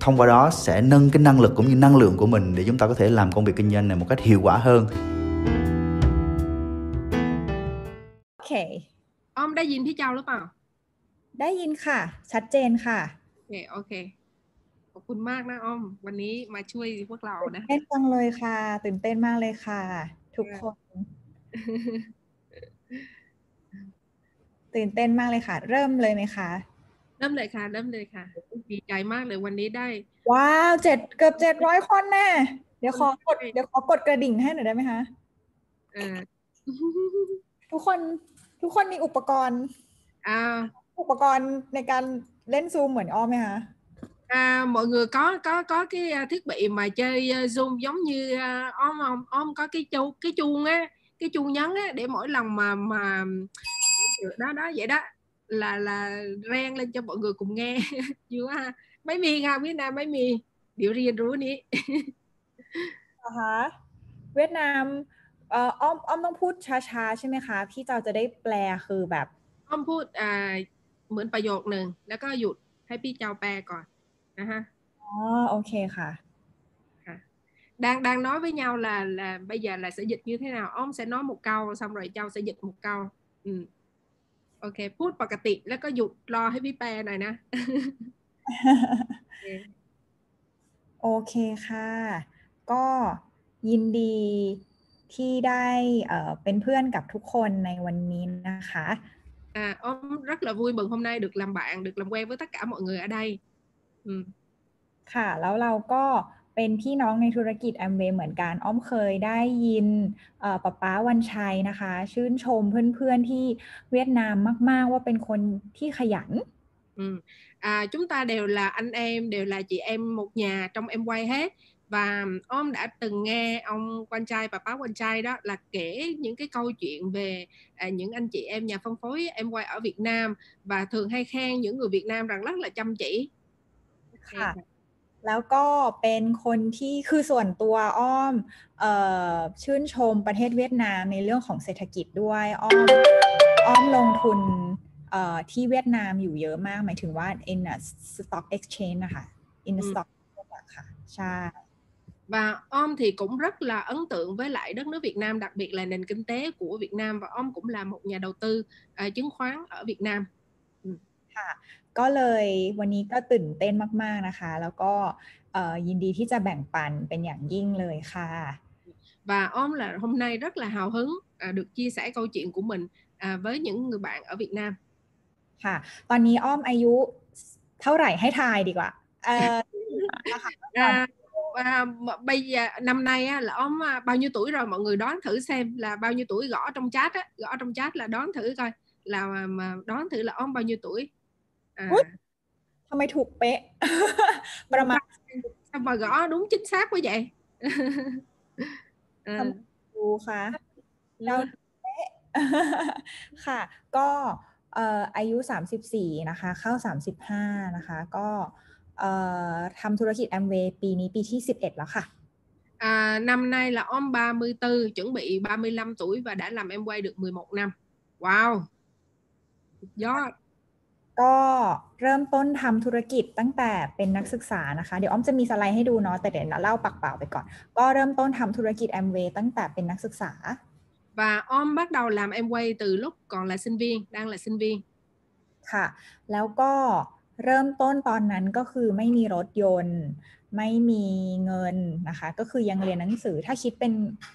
thông qua đó sẽ nâng cái năng lực cũng như năng lượng của mình để chúng ta có thể làm công việc kinh doanh này một cách hiệu quả hơn โอเคอ้อมได้ยินพี่เจ้าหรือเปล่า ได้ยินค่ะ ชัดเจนค่ะโอเคโอเค ขอบคุณมากนะอ้อม วันนี้มาช่วยพวกเรานะเต้นจังเลยค่ะ ตื่นเต้นมากเลยค่ะ ทุกคน ตื่นเต้นมากเลยค่ะ เริ่มเลยไหมคะ เริ่มเลยค่ะ เริ่มเลยค่ะ ดีใจมากเลยวันนี้ได้ ว้าวเจ็ดเกือบเจ็ดร้อยคนแน่เดี๋ยวขอกด ใช่ เดี๋ยวขอกดกระดิ่งให้หน่อยได้ไหมคะ เอ่อ ทุกคนทุกคนมีอุปกรณ์ à, อุปกรณ์ในการเล่นซูมเหมือนอ้อมไหมคะ à, mọi người có có có cái à, thiết bị mà chơi à, zoom giống như à, ôm không ôm có cái chu cái chuông á cái chuông nhấn á để mỗi lần mà mà đó đó vậy đó là là reng lên cho mọi người cùng nghe vui ha mấy mi ha biết nào mấy mi điệu riêng rú ní นะคะเวียดนามเอ่ออ้อมอ้อมต้องพูดช้าๆใช่ไหมคะ พี่เจ้าจะได้แปลคือแบบ อ้อมพูดอ่าเหมือนประโยคหนึ่งแล้วก็หยุดให้พี่เจ้าแปลก่อนนะฮะ อ๋อโอเคค่ะ đang đang nói với nhau là là bây giờ là sẽ dịch như thế nào ông sẽ nói một câu xong rồi châu sẽ dịch một câu ừ. ok พูดปกติแล้วก็หยุดรอให้พี่แปลหน่อยนะ โอเคค่ะ ก็ยินดีที่ได้เอ่อเป็นเพื่อนกับทุกคนในวันนี้นะคะ à, ông rất là vui mừng hôm nay được làm bạn được làm quen với tất cả mọi người ở đây ừ. ค่ะ แล้วเราก็ เป็นพี่น้องในธุรกิจแอมเวย์เหมือนกัน อ้อมเคยได้ยินเอ่อป๊าป๊าวันชัยนะคะ ชื่นชมเพื่อนๆที่เวียดนามมาก ๆ ว่าเป็นคนที่ขยัน Ừ. À, chúng ta đều là anh em đều là chị em một nhà trong em quay hết và ông đã từng nghe ông quan trai và bá quan trai đó là kể những cái câu chuyện về à, những anh chị em nhà phân phối em quay ở Việt Nam và thường hay khen những người Việt Nam rằng rất là chăm chỉ ค่ะ แล้วก็เป็นคนที่คือส่วนตัวอ้อมเอ่อชื่นชมประเทศเวียดนามในเรื่องของเศรษฐกิจด้วย อ้อมอ้อมลงทุนเอ่อที่เวียดนามอยู่เยอะมาก หมายถึงว่า in a stock exchange นะคะ in a อืม stock ค่ะใช่ và ông thì cũng rất là ấn tượng với lại đất nước Việt Nam đặc biệt là nền kinh tế của Việt Nam và ông cũng là một nhà đầu tư à, chứng khoán ở Việt Nam ค่ะ ก็เลยวันนี้ก็ตื่นเต้นมาก ๆ นะคะ แล้วก็เอ่อยินดีที่จะแบ่งปันเป็นอย่างยิ่งเลยค่ะ và ông là hôm nay rất là hào hứng à, được chia sẻ câu chuyện của mình à, với những người bạn ở Việt Nam ค่ะ ตอนนี้อ้อมอายุเท่าไหร่ให้ทายดีกว่า เออนะคะ à, à, mà bây giờ năm nay á, là ông à, bao nhiêu tuổi rồi mọi người đoán thử xem là bao nhiêu tuổi gõ trong chat á gõ trong chat là đoán thử coi là mà, mà đoán thử là ông bao nhiêu tuổi À, ทำไมถูกเป๊ะประมาณ sao mà gõ đúng chính xác quá vậy à, ดูค่ะเราเป๊ะค่ะ ก็เอ่ออายุ 34 นะคะ เข้า 35 นะคะ ก็เอ่อทำธุรกิจแอมเวย์ปีนี้ปีที่ 11 แล้วค่ะ à, năm nay là ông 34 chuẩn bị 35 tuổi và đã làm em quay được 11 năm wow do ก็เริ่มต้นทำธุรกิจตั้งแต่เป็นนักศึกษานะคะ เดี๋ยวอ้อมจะมีสไลด์ให้ดูเนาะแต่เดี๋ยวเล่าปากเปล่าไปก่อน ก็เริ่มต้นทำธุรกิจแอมเวย์ตั้งแต่เป็นนักศึกษา và ông bắt đầu làm em quay từ lúc còn là sinh viên đang là sinh viên ค่ะ แล้วก็เริ่มต้นตอนนั้นก็คือไม่มีรถยนต์ ไม่มีเงินนะคะ ก็คือยังเรียนหนังสือ ถ้าคิดเป็น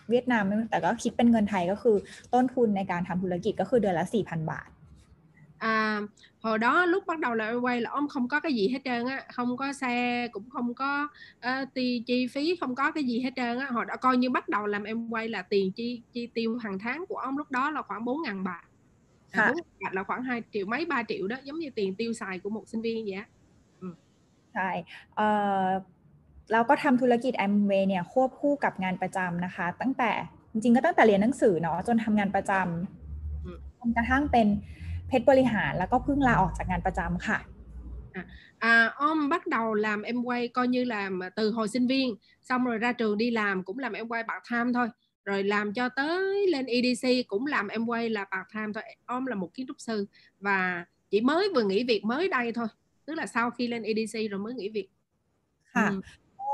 เวียดนามแต่ก็คิดเป็นเงินไทยก็คือต้นทุนในการทำธุรกิจก็คือเดือนละ 4,000 บาท à, hồi đó lúc bắt đầu là em quay là ông không có cái gì hết trơn á không có xe cũng không có uh, ti, chi phí không có cái gì hết trơn á hồi đó coi như bắt đầu làm em quay là tiền chi chi tiêu hàng tháng của ông lúc đó là khoảng 4.000 bạc Hả? à, 4.000 bạc là khoảng 2 triệu mấy 3 triệu đó giống như tiền tiêu xài của một sinh viên vậy á ใช่เอ่อจ เราก็ทำธุรกิจแอมเวย์เนี่ยควบคู่กับงานประจำนะคะ ตั้งแต่จริงๆก็ตั้งแต่เรียนหนังสือเนาะจนทำงานประจำจนกระทั่งเป็น เพชรบริหารแล้วก็เพิ่งลาออกจากงานประจำค่ะ À, om bắt đầu làm em quay coi như là từ hồi sinh viên xong rồi ra trường đi làm cũng làm em quay part time thôi rồi làm cho tới lên EDC cũng làm em quay là part time thôi om là một kiến trúc sư và chỉ mới vừa nghỉ việc mới đây thôi tức là sau khi lên EDC rồi mới nghỉ việc ค่ะก็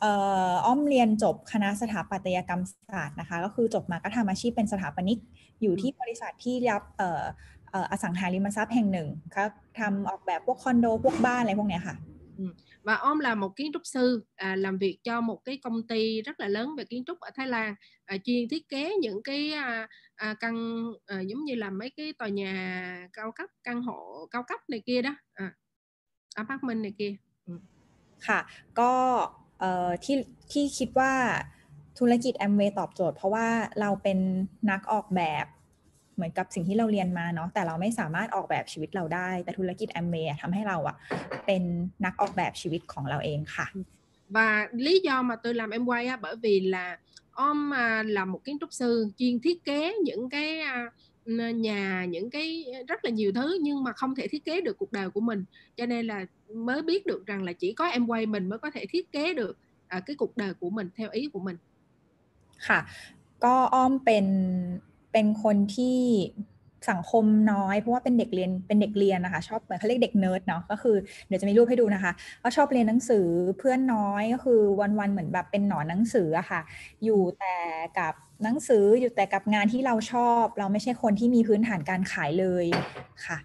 เอ่ออ้อมเรียนจบคณะสถาปัตยกรรมศาสตร์นะคะ ก็คือจบมาก็ทำอาชีพเป็นสถาปนิก อยู่ที่บริษัทที่รับเ อ่อเอ่ออสังหาริมทรัพย์แห่งหนึ่งก็ทำออกแบบพวกคอนโดพวกบ้านอะไรพวกเนี้ยค่ะ và ông là một kiến trúc sư à, làm việc cho một cái công ty rất là lớn về kiến trúc ở Thái Lan à, chuyên thiết kế những cái à, à, căn à, giống như là mấy cái tòa nhà cao cấp căn hộ cao cấp này kia đó à, apartment này kia ค่ะก็เอ่อที่ที่คิดว่าธุรกิจแอมเวย์ตอบโจทย์ เพราะว่าเราเป็นนักออกแบบ เหมือนกับสิ่งที่เราเรียนมาเนาะแต่เราไม่สามารถออกแบบชีวิตเราได้ แต่ธุรกิจแอมเวย์ทำให้เราอะเป็นนักออกแบบชีวิตของเราเองค่ะ và lý do mà tôi làm em quay á bởi vì là om à, là một kiến trúc sư chuyên thiết kế những cái à, nhà những cái rất là nhiều thứ nhưng mà không thể thiết kế được cuộc đời của mình cho nên là mới biết được rằng là chỉ có em quay mình mới có thể thiết kế được à, cái cuộc đời của mình theo ý của mình ค่ะ ก็อ้อมเป็น เป็นคนที่สังคมน้อยเพราะว่าเป็นเด็กเรียนเป็นเด็กเรียนนะคะ ชอบเหมือนเขาเรียกเด็กเนิร์ดเนาะก็คือเดี๋ยวจะมีรูปให้ดูนะคะก็ชอบเรียนหนังสือเพื่อนน้อยก็คือวันๆเหมือนแบบเป็นหนอนหนังสืออะค่ะ อยู่แต่กับหนังสืออยู่แต่กับงานที่เราชอบ เราไม่ใช่คนที่มีพื้นฐานการขายเลยค่ะ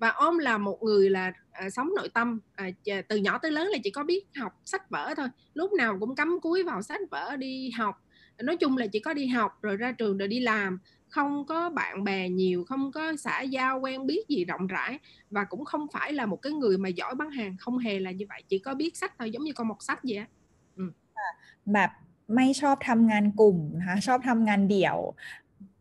và om là một người là à, sống nội tâm à, từ nhỏ tới lớn là chỉ có biết học sách vở thôi lúc nào cũng cắm cúi vào sách vở đi học nói chung là chỉ có đi học rồi ra trường rồi đi làm không có bạn bè nhiều không có xã giao quen biết gì rộng rãi và cũng không phải là một cái người mà giỏi bán hàng không hề là như vậy chỉ có biết sách thôi giống như con một sách vậy á แบบไม่ชอบทำงานกลุ่มนะคะชอบทำงานเดี่ยว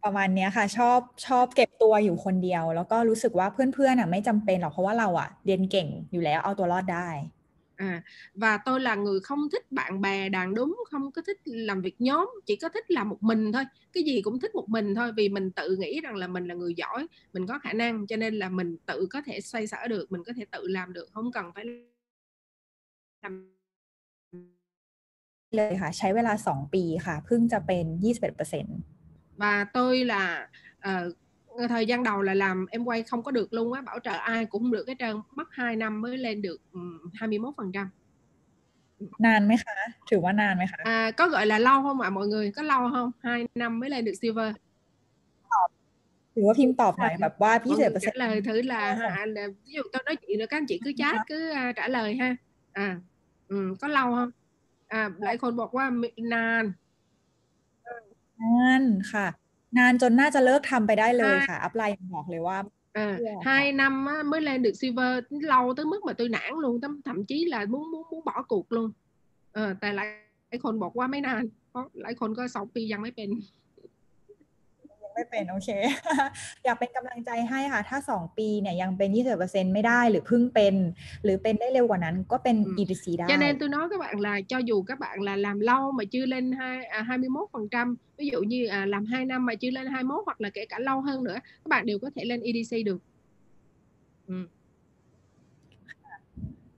ประมาณนี้ค่ะ ชอบชอบเก็บตัวอยู่คนเดียว แล้วก็รู้สึกว่าเพื่อนๆอ่ะไม่จำเป็นหรอกเพราะว่าเราอ่ะเรียนเก่งอยู่แล้วเอาตัวรอดได้ À, và tôi là người không thích bạn bè đàn đúng không có thích làm việc nhóm chỉ có thích làm một mình thôi cái gì cũng thích một mình thôi vì mình tự nghĩ rằng là mình là người giỏi mình có khả năng cho nên là mình tự có thể xoay sở được mình có thể tự làm được không cần phải làm เลยค่ะ ใช้เวลา 2 ปีค่ะ เพิ่งจะเป็น 21% và tôi là uh, thời gian đầu là làm em quay không có được luôn á bảo trợ ai cũng không được hết trơn mất 2 năm mới lên được 21 phần trăm นานไหมคะ ถือว่านานไหมคะ à, có gọi là lâu không ạ mọi người có lâu không hai năm mới lên được silver ถือว่าพิมพ์ตอบหน่อยแบบว่าพี่ mọi เสีย người เปอร์เซ็น trả ต์ lời thử là ha, là ví dụ tôi nói chuyện được các anh chị cứ chat cứ uh, trả lời ha à ừ, có lâu không à หลายคนบอกว่านาน นานค่ะ นานจนน่าจะเลิกทำไปได้เลยค่ะ อัพไลน์ยังบอกเลยว่า À, Yeah. hai năm á, mới lên được silver lâu tới mức mà tôi nản luôn thậm, thậm chí là muốn muốn muốn bỏ cuộc luôn ờ, tại lại หลายคนบอกว่าไม่นานเพราะหลายคนก็สองปียังไม่เป็นยัง ไม่เป็นโอเค อยากเป็นกำลังใจให้ค่ะ ถ้า 2 ปีเนี่ยยังเป็น 20%ไม่ได้หรือเพิ่งเป็น หรือเป็นได้เร็วกว่านั้นก็เป็น Ừ. EDC ได้ cho nên tôi nói các bạn là cho dù các bạn là làm lâu mà chưa lên hai à, 21 phần trăm ví dụ như à, làm 2 năm mà chưa lên 21 hoặc là kể cả lâu hơn nữa các bạn đều có thể lên EDC được ừ.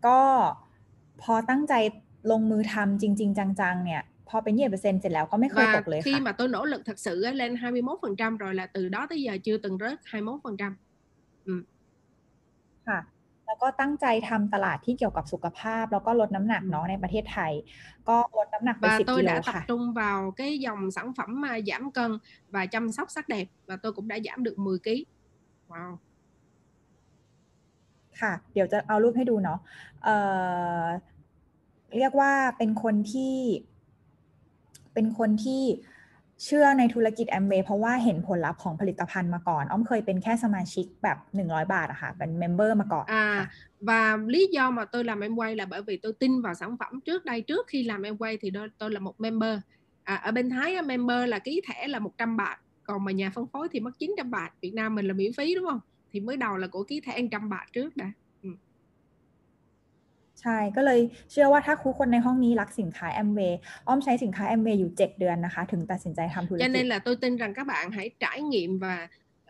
ก็พอตั้งใจลงมือทำจริง ๆ จัง ๆ เนี่ย พอเป็น 20%เสร็จแล้วก็ไม่เคยต và กเลย khi ค่ะ mà tôi nỗ lực thật sự á, lên 21 phần trăm rồi là từ đó tới giờ chưa từng rớt 21 phần trăm ค่ะ แล้วก็ตั้งใจทำตลาดที่เกี่ยวกับสุขภาพ แล้วก็ลดน้ำหนักเนาะในประเทศไทย ก็ลดน้ำหนักไป và 10 tôi กิโล đã tập ค่ะ trung vào cái dòng sản phẩm mà giảm cân và chăm sóc sắc đẹp và tôi cũng đã giảm được 10 kg wow ค่ะ เดี๋ยวจะเอารูปให้ดูเนาะเอ่อเรียกว่าเป็นคนที่ เป็นคนที่เชื่อในธุรกิจแอมเ y เพราะว่าเห็นผลลัพธ์ของผลิตภัณฑ์มาก่อน อ้อมเคยเป็นแค่สมาชิกแบบ 100 บาทอะค่ะ เป็นเมมเบอร์มาก่อนค่ะ À, và lý do mà tôi làm em quay là bởi vì tôi tin vào sản phẩm trước đây trước khi làm em quay thì tôi, tôi là một member à, ở bên Thái á, member là ký thẻ là 100 bạc còn mà nhà phân phối thì mất 900 bạc Việt Nam mình là miễn phí đúng không thì mới đầu là của ký thẻ 100 bạc trước đã ใช่ ก็เลยเชื่อว่าถ้าคุคนในห้องนี้รักสินค้าแอมเวย์อ้อมใช้สินค้าแอมเวย์อยู่ 7 เดือนนะคะ ถึงตัดสินใจทำธุร cho กิจ nên là tôi tin rằng các bạn hãy trải nghiệm và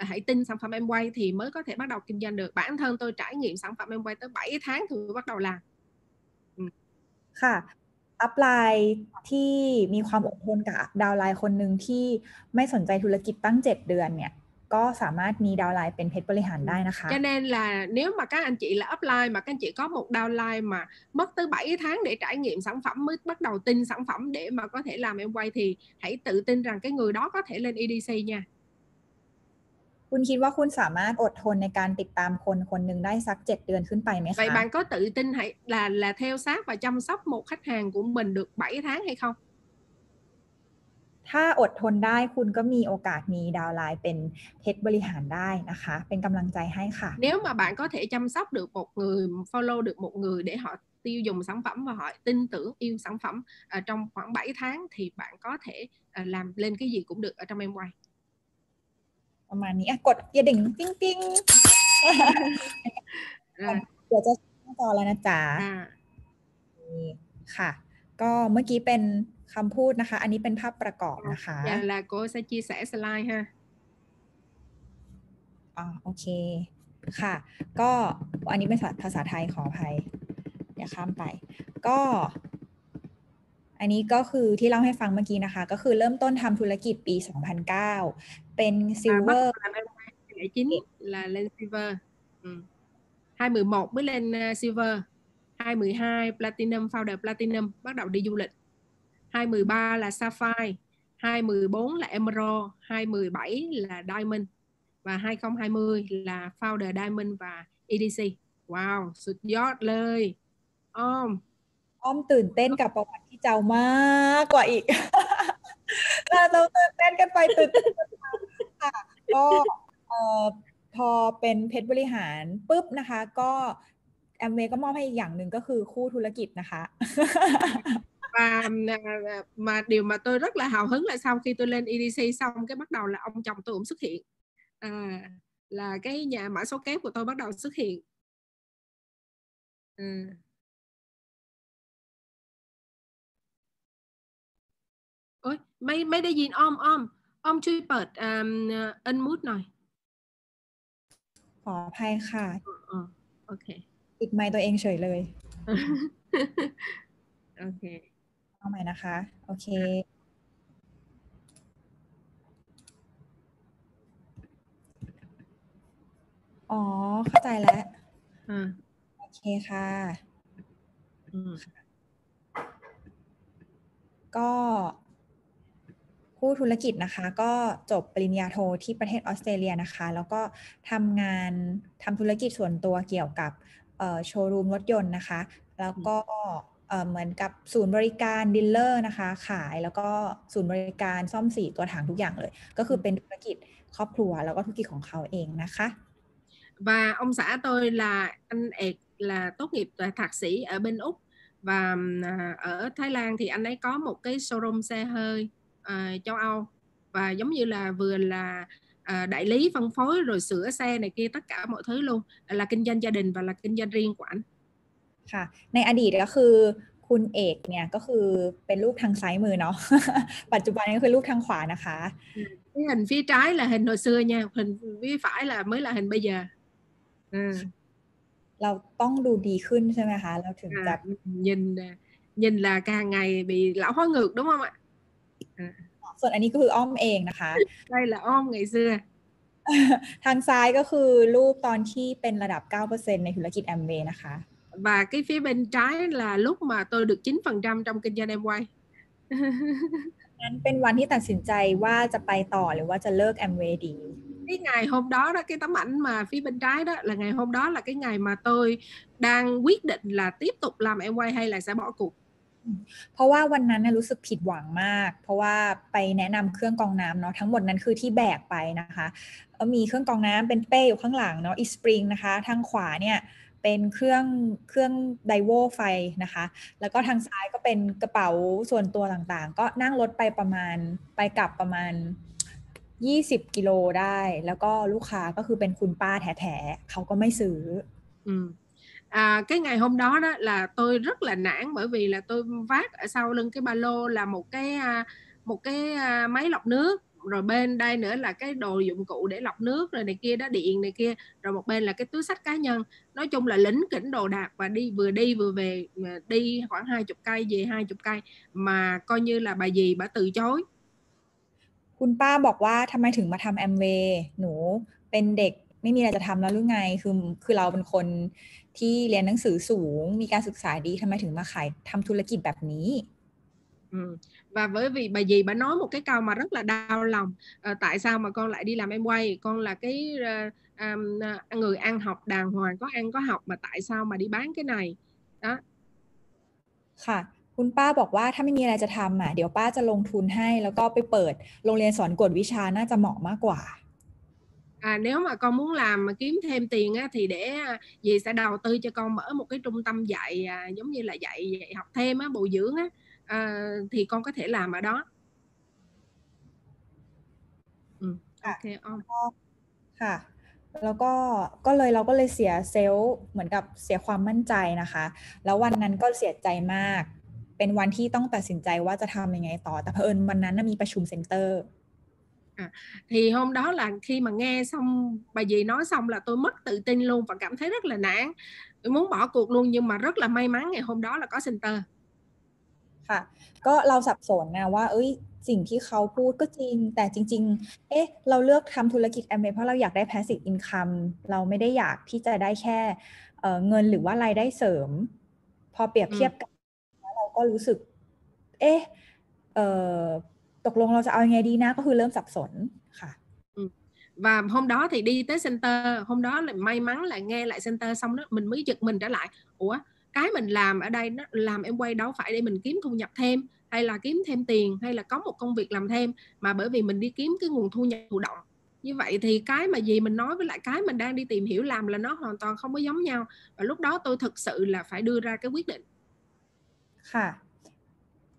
à, hãy tin sản phẩm em quay thì mới có thể bắt đầu kinh doanh được bản thân tôi trải nghiệm sản phẩm em quay tới 7 tháng thì mới bắt đầu làm ค่ะอัพไลน์ที่มีความอดทนกับดาวน์ไลน์คนหนึ่งที่ไม่สนใจธุรกิจตั้ง 7 เดือนเนี่ย ก็สามารถมีดาวน์ไลน์เป็นเพชรบริหารได้นะคะ cho nên là nếu mà các anh chị là upline mà các anh chị có một downline mà mất tới 7 tháng để trải nghiệm sản phẩm mới bắt đầu tin sản phẩm để mà có thể làm em quay thì hãy tự tin rằng cái người đó có thể lên EDC nha คุณคิดว่าคุณสามารถอดทนในการติดตามคนคนหนึ่งได้สัก 7 เดือนขึ้นไปไหม vậy คะ bạn có tự tin hãy là là theo sát và chăm sóc một khách hàng của mình được 7 tháng hay không ถ้าอดทนได้คุณก็มีโอกาสมีดาวน์ไลน์เป็นเพชรบริหารได้นะคะ เป็นกำลังใจให้ค่ะ nếu mà bạn có thể chăm sóc được một người follow được một người để họ tiêu dùng sản phẩm và họ tin tưởng yêu sản phẩm à, trong khoảng 7 tháng thì bạn có thể à, làm lên cái gì cũng được ở trong em quay ประมาณนี้อะกดกระดิ่งปิ้งปิ้ง à, เดี๋ยวจะหน้าจอแล้วนะจ๊ะ à, นี่ค่ะ ก็เมื่อกี้เป็น คำพูดนะคะ อันนี้เป็นภาพประกอบนะคะ và là cô sẽ chia sẻ slide ha อ๋อโอเคค่ะ ก็อันนี้เป็นภาษาภาษาไทยขออภัยอย่าข้ามไป ก็ อันนี้ก็คือที่เล่าให้ฟังเมื่อกี้นะคะ ก็คือเริ่มต้นทำธุรกิจปี 2009 เป็นซิล à, เว bắt อ đầu ร์ làm em quay 2009 là lên silver ừ. 2011 mới lên uh, silver 2012 platinum founder platinum bắt đầu đi du lịch 23 là sapphire 24 là emerald 27 là diamond và 2020 là founder diamond và EDC wow สุดยอดเลยอ้อมอ้อมตื่นเต้นกับประวัติที่เจ้ามากกว่าอีก เราตื่นเต้นกันไปตื่นเต้นกันมาค่ะก็พอเป็นเพชรบริหารปุ๊บนะคะ ก็แอมเวก็มอบให้อีกอย่างหนึ่งก็คือคู่ธุรกิจนะคะ và à, mà điều mà tôi rất là hào hứng là sau khi tôi lên EDC xong cái bắt đầu là ông chồng tôi cũng xuất hiện à, là cái nhà mã số kép của tôi bắt đầu xuất hiện ừ. โอ๊ยไม่ไม่ได้ยินอ้อมอ้อมอ้อมช่วยเปิดอ่าเอินมูดหน่อย ขออภัยค่ะ อ๋อโอเค ปิดไมค์ตัวเองเฉยเลย โอเค เอาใหม่นะคะ โอเค อ๋อ เข้าใจแล้ว อ่าโอเคค่ะ อืมก็ผู้ธุรกิจนะคะก็จบปริญญาโทที่ประเทศออสเตรเลียนะคะ แล้วก็ทำงานทำธุรกิจส่วนตัวเกี่ยวกับเอ่อโชว์รูมรถยนต์นะคะ แล้วก็ เอ่อเหมือนกับศูนย์บริการดีลเลอร์นะคะ ขายแล้วก็ศูนย์บริการซ่อมสีตัวถังทุกอย่างเลย ก็คือเป็นธุรกิจครอบครัวแล้วก็ธุรกิจของเขาเองนะคะ và ông xã tôi là anh Ệt là tốt nghiệp tại thạc sĩ ở bên Úc và à, ở Thái Lan thì anh ấy có một cái showroom xe hơi à, châu Âu và giống như là vừa là à, đại lý phân phối rồi sửa xe này kia tất cả mọi thứ luôn là kinh doanh gia đình và là kinh doanh riêng của anh ค่ะ ในอดีตก็คือคุณเอกเนี่ยก็คือเป็นรูปทางซ้ายมือเนาะปัจจุบันก็คือรูปทางขวานะคะ cái hình phía trái là hình hồi xưa nha hình phía phải là mới là hình bây giờ ừ. เราต้องดูดีขึ้นใช่ไหมคะ เราถึงจะ à, nhìn nhìn là càng ngày bị lão hóa ngược đúng không ạ ส่วนอันนี้ก็คืออ้อมเองนะคะ đây là ôm ngày xưa ทางซ้ายก็คือรูปตอนที่เป็นระดับ 9%ในธุรกิจแอมเวย์นะคะ và cái phía bên trái là lúc mà tôi được 9% trong kinh doanh em quay นั้นเป็นวันที่ตัดสินใจว่าจะไปต่อหรือว่าจะเลิกแอมเวย์ดี cái ngày hôm đó đó cái tấm ảnh mà phía bên trái đó là ngày hôm đó là cái ngày mà tôi đang quyết định là tiếp tục làm em quay hay là sẽ bỏ cuộc เพราะว่าวันนั้นน่ะรู้สึกผิดหวังมาก เพราะว่าไปแนะนำเครื่องกรองน้ำเนาะทั้งหมดนั้นคือที่แบกไปนะคะแล้วมีเครื่องกรองน้ำเป็นเป้อยู่ข้างหลังเนาะอีสปริงนะคะ ทางขวาเนี่ย เป็นเครื่องเครื่องไดโวไฟนะคะ แล้วก็ทางซ้ายก็เป็นกระเป๋าส่วนตัวต่างๆ ก็นั่งรถไปประมาณไปกลับประมาณ 20 กิโลได้ แล้วก็ลูกค้าก็คือเป็นคุณป้าแท้ๆเขาก็ไม่ซื้อ ừ. à, cái ngày hôm đó đó là tôi rất là nản bởi vì là tôi vác ở sau lưng cái ba lô là một cái một cái máy lọc nước rồi bên đây nữa là cái đồ dụng cụ để lọc nước rồi này kia đó điện này kia rồi một bên là cái túi sách cá nhân nói chung là lính kỉnh đồ đạc và đi vừa đi vừa về đi khoảng hai chục cây về hai chục cây mà coi như là bà dì bà từ chối คุณป้าบอกว่าทำไมถึงมาทำแอมเวย์หนูเป็นเด็กไม่มีอะไรจะทำแล้วหรือไงคือคือเราเป็นคนที่เรียนหนังสือสูง มีการศึกษาดีทำไมถึงมาขายทำธุรกิจแบบนี้ Ừ. và bởi vì bà dì bà nói một cái câu mà rất là đau lòng à, tại sao mà con lại đi làm em quay con là cái à, à, người ăn học đàng hoàng có ăn có học mà tại sao mà đi bán cái này đó ค่ะคุณป้าบอกว่าถ้าไม่มีอะไรจะทำอ่ะเดี๋ยวป้าจะลงทุนให้แล้วก็ไปเปิดโรงเรียนสอนกวดวิชาน่าจะเหมาะมากกว่า à, nếu mà con muốn làm mà kiếm thêm tiền á, thì để dì sẽ đầu tư cho con mở một cái trung tâm dạy à, giống như là dạy dạy học thêm á, bồi dưỡng á à, thì con có thể làm ở đó ừ, ok on ค่ะ แล้วก็ก็เลยเราก็เลยเสียเซลล์เหมือนกับเสียความมั่นใจนะคะ แล้ววันนั้นก็เสียใจมาก เป็นวันที่ต้องตัดสินใจว่าจะทำยังไงต่อ แต่เผอิญวันนั้นมีประชุมเซ็นเตอร์ À, thì hôm đó là khi mà nghe xong bà dì nói xong là tôi mất tự tin luôn và cảm thấy rất là nản tôi muốn bỏ cuộc luôn nhưng mà rất là may mắn ngày hôm đó là có center ค่ะ ก็เราสับสนนะว่า เอ้ย สิ่งที่เขาพูดก็จริง แต่จริง ๆ เอ๊ะ เราเลือกทำธุรกิจแอมเบเพราะเราอยากได้ passive income เราไม่ได้อยากที่จะได้แค่เเงินหรือว่ารายได้เสริม พอเปรียบเทียบกันเราก็รู้สึก เอ๊ะตกลงเราจะเอายังไงดีนะ ก็คือเริ่มสับสนค่ะ và hôm đó thì đi tới center hôm đó là may mắn là nghe lại center xong đó mình mới giật mình trở lại ủa cái mình làm ở đây nó làm em quay đâu phải để mình kiếm thu nhập thêm hay là kiếm thêm tiền hay là có một công việc làm thêm mà bởi vì mình đi kiếm cái nguồn thu nhập thụ động như vậy thì cái mà gì mình nói với lại cái mình đang đi tìm hiểu làm là nó hoàn toàn không có giống nhau và lúc đó tôi thực sự là phải đưa ra cái quyết định ค่ะ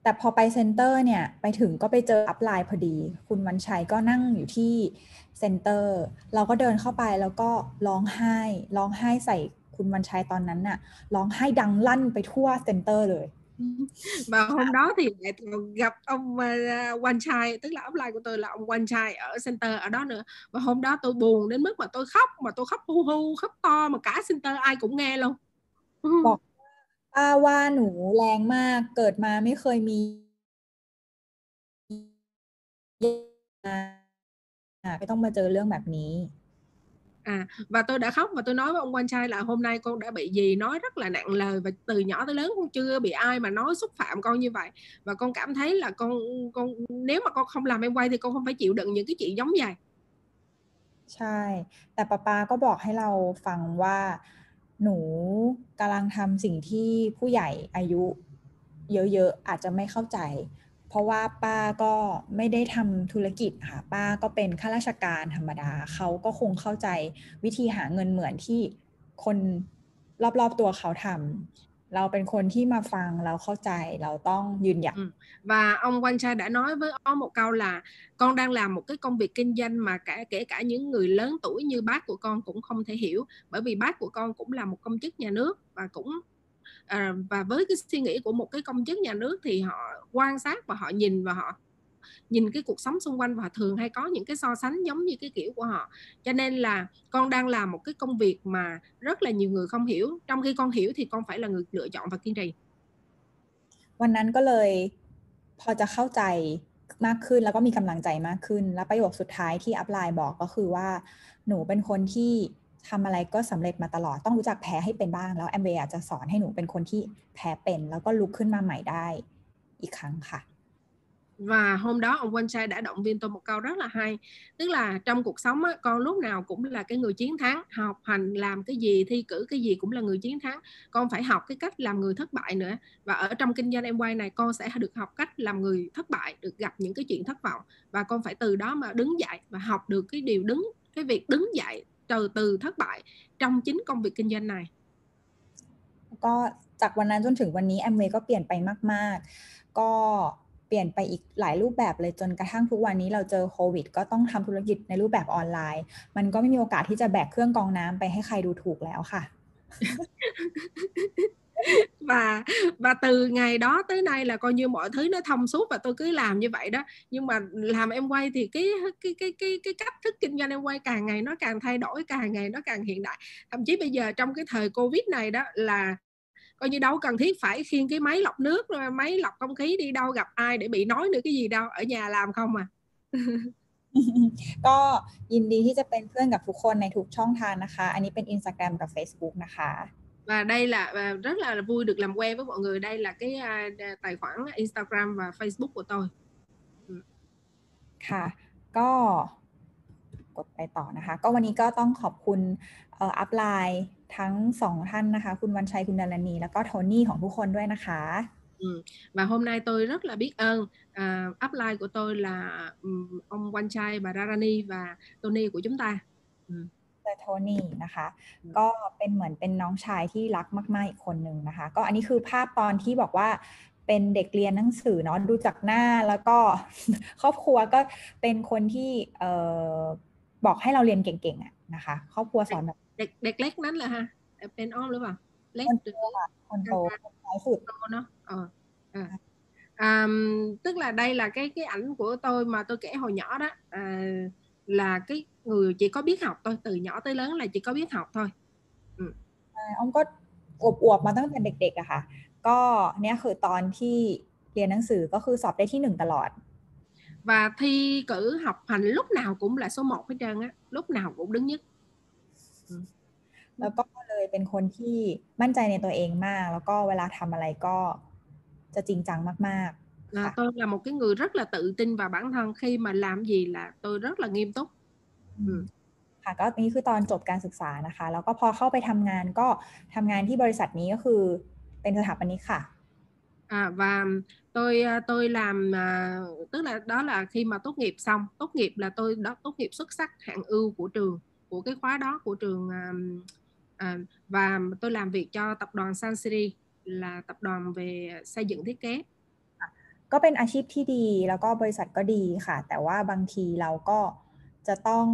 แต่พอไปเซ็นเตอร์เนี่ยไปถึงก็ไปเจออัพไลน์พอดี คุณวันชัยก็นั่งอยู่ที่เซ็นเตอร์เราก็เดินเข้าไปแล้วก็ร้องไห้ร้องไห้ใส่ คุณวันชัยตอนนั้นน่ะร้องไห้ดังลั่นไปทั่วเซ็นเตอร์เลย và hôm đó thì lại gặp ông uh, Quan Trai tức là offline của tôi là ông Quan Trai ở center ở đó nữa và hôm đó tôi buồn đến mức mà tôi khóc mà tôi khóc hu hu khóc to mà cả center ai cũng nghe luôn บอกป้าว่าหนูแรงมากเกิดมาไม่เคยมีไม่ต้องมาเจอเรื่องแบบนี้ À, và tôi đã khóc và tôi nói với ông quan trai là hôm nay con đã bị gì nói rất là nặng lời và từ nhỏ tới lớn con chưa bị ai mà nói xúc phạm con như vậy và con cảm thấy là con con nếu mà con không làm em quay thì con không phải chịu đựng những cái chuyện giống vậy ใช่แต่ป้าป้าก็บอกให้เราฟังว่าหนูกำลังทำสิ่งที่ผู้ใหญ่อายุเยอะๆอาจจะไม่เข้าใจ เพราะว่าป้าก็ไม่ได้ทำธุรกิจค่ะป้าก็เป็นข้าราชการธรรมดาเขาก็คงเข้าใจวิธีหาเงินเหมือนที่คนรอบๆตัวเขาทำเราเป็นคนที่มาฟังเราเข้าใจเราต้องยืนหยัด và ông Quang Trai đã nói với ông một câu là con đang làm một cái công việc kinh doanh mà cả kể cả những người lớn tuổi như bác của con cũng không thể hiểu bởi vì bác của con cũng là một công chức nhà nước và cũng à, và với cái suy nghĩ của một cái công chức nhà nước thì họ quan sát và họ nhìn và họ nhìn cái cuộc sống xung quanh và thường hay có những cái so sánh giống như cái kiểu của họ cho nên là con đang làm một cái công việc mà rất là nhiều người không hiểu trong khi con hiểu thì con phải là người lựa chọn và kiên trì วันนั้นก็เลยพอจะเข้าใจมากขึ้นแล้วก็มีกำลังใจมากขึ้น แล้วประโยคสุดท้ายที่อัพไลน์บอกก็คือว่า หนูเป็นคนที่ ทำอะไรก็สำเร็จมาตลอดต้องรู้จักแพ้ให้เป็นบ้างแล้วแอมเบย์จะสอนให้หนูเป็นคนที่แพ้เป็น แล้วก็ลุกขึ้นมาใหม่ได้อีกครั้งค่ะ và hôm đó ông Quang Trai đã động viên tôi một câu rất là hay tức là trong cuộc sống á, con lúc nào cũng là cái người chiến thắng học hành làm cái gì thi cử cái gì cũng là người chiến thắng con phải học cái cách làm người thất bại nữa và ở trong kinh doanh em quay này con sẽ được học cách làm người thất bại được gặp những cái chuyện thất vọng và con phải từ đó mà đứng dậy và học được cái điều đứng cái việc đứng dậy từ từ thất bại trong chính công việc kinh doanh này ก็จากวันนั้นจนถึงวันนี้แอมเวย์ก็เปลี่ยนไปมาก ๆ ก็ปลี่ยนไปอีกหลายรูปแบบเลยจนกระทั่งทุกวันนี้เราเจอโควิด ก็ต้องทำธุรกิจในรูปแบบออนไลน์ มันก็ไม่มีโอกาสที่จะแบกเครื่องกองน้ำไปให้ใครดูถูกแล้วค่ะ và và từ ngày đó tới nay là coi như mọi thứ nó thông suốt và tôi cứ làm như vậy đó nhưng mà làm em quay thì cái cái cái cái cái cách thức kinh doanh em quay càng ngày nó càng thay đổi càng ngày nó càng hiện đại thậm chí bây giờ trong cái thời covid này đó là coi như đâu cần thiết phải khiêng cái máy lọc nước máy lọc không khí đi đâu gặp ai để bị nói nữa cái gì đâu ở nhà làm không à ก็ยินดีที่จะเป็นเพื่อนกับทุกคนในทุกช่องทางนะคะ อันนี้เป็น Instagram กับ Facebook นะคะ và đây là và rất là vui được làm quen với mọi người đây là cái uh, tài khoản Instagram và Facebook của tôi ค่ะ ก็กดไปต่อนะคะ ก็วันนี้ก็ต้องขอบคุณอัพไลน์ทั้งสองท่านนะคะ คุณวันชัยคุณดารณี แล้วก็โทนี่ของทุกคนด้วยนะคะ Ừ. Và hôm nay tôi rất là biết ơn à, upline của tôi là um, ông Quan Chai, bà Rarani và Tony của chúng ta. Ừ. โทนี่นะคะ ก็เป็นเหมือนเป็นน้องชายที่รักมาก ๆ อีกคนหนึ่งนะคะ ก็อันนี้คือภาพตอนที่บอกว่าเป็นเด็กเรียนหนังสือเนาะดูจากหน้าแล้วก็ครอบครัวก็เป็นคนที่เอ่อบอกให้เราเรียนเก่งๆอะนะคะ ครอบครัวสอนแบบเด็กเด็กเล็กนั้นแหละฮะเป็นอ้อมหรือเปล่าเล็กหรือคนโตคนท้ายสุดโตเนาะ ờ à. À, tức là đây là cái cái ảnh của tôi mà tôi kể hồi nhỏ đó à, là cái người chỉ có biết học thôi từ nhỏ tới lớn là chỉ có biết học thôi อ้อมก็อวบๆมาตั้งแต่เด็กๆอะค่ะ ก็เนี่ยคือตอนที่เรียนหนังสือก็คือสอบได้ที่หนึ่งตลอด và thi cử học hành lúc nào cũng là số 1 hết trơn á lúc nào cũng đứng nhất แล้วก็เลยเป็นคนที่มั่นใจในตัวเองมาก แล้วก็เวลาทำอะไรก็จะจริงจังมากๆ là tôi là một cái người rất là tự tin vào bản thân khi mà làm gì là tôi rất là nghiêm túc ค่ะก็นี้คือตอนจบการศึกษานะคะ แล้วก็พอเข้าไปทำงานก็ทำงานที่บริษัทนี้ก็คือเป็นสถาปนิกค่ะ À, và tôi tôi làm à, tức là đó là khi mà tốt nghiệp xong tốt nghiệp là tôi đó tốt nghiệp xuất sắc hạng ưu của trường của cái khóa đó của trường à, à, và tôi làm việc cho tập đoàn San Siri là tập đoàn về xây dựng thiết kế ก็เป็นอาชีพที่ดีแล้วก็บริษัทก็ดีค่ะ แต่ว่าบางทีเราก็จะต้อง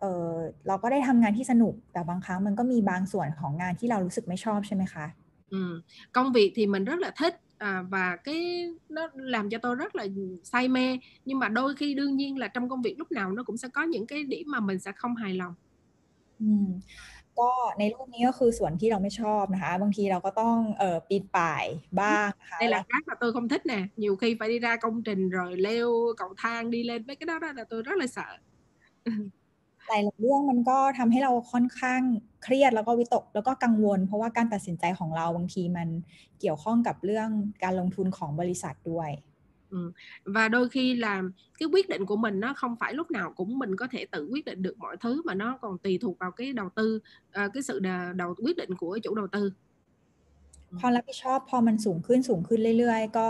เออเราก็ได้ทำงานที่สนุก แต่บางครั้งมันก็มีบางส่วนของงานที่เรารู้สึกไม่ชอบใช่ไหมคะ ừ. công việc thì mình rất là thích à, và cái nó làm cho tôi rất là say mê nhưng mà đôi khi đương nhiên là trong công việc lúc nào nó cũng sẽ có những cái điểm mà mình sẽ không hài lòng อืม ก็ในรูปนี้ก็คือส่วนที่เราไม่ชอบนะคะ บางทีเราก็ต้องเอ่อปีนป่ายบ้างนะคะ đây là cái mà tôi không thích nè nhiều khi phải đi ra công trình rồi leo cầu thang đi lên mấy cái đó, đó là tôi rất là sợ หลายเรื่องมันก็ทำให้เราค่อนข้างเครียดแล้วก็วิตกแล้วก็กังวล เพราะว่าการตัดสินใจของเราบางทีมันเกี่ยวข้องกับเรื่องการลงทุนของบริษัทด้วย Ừ. và đôi khi là cái quyết định của mình nó không phải lúc nào cũng mình có thể tự quyết định được mọi thứ mà nó còn tùy thuộc vào cái đầu tư uh, cái sự đầu quyết định của chủ đầu tư ความรับผิดชอบพอมันสูงขึ้นสูงขึ้นเรื่อยๆ ก็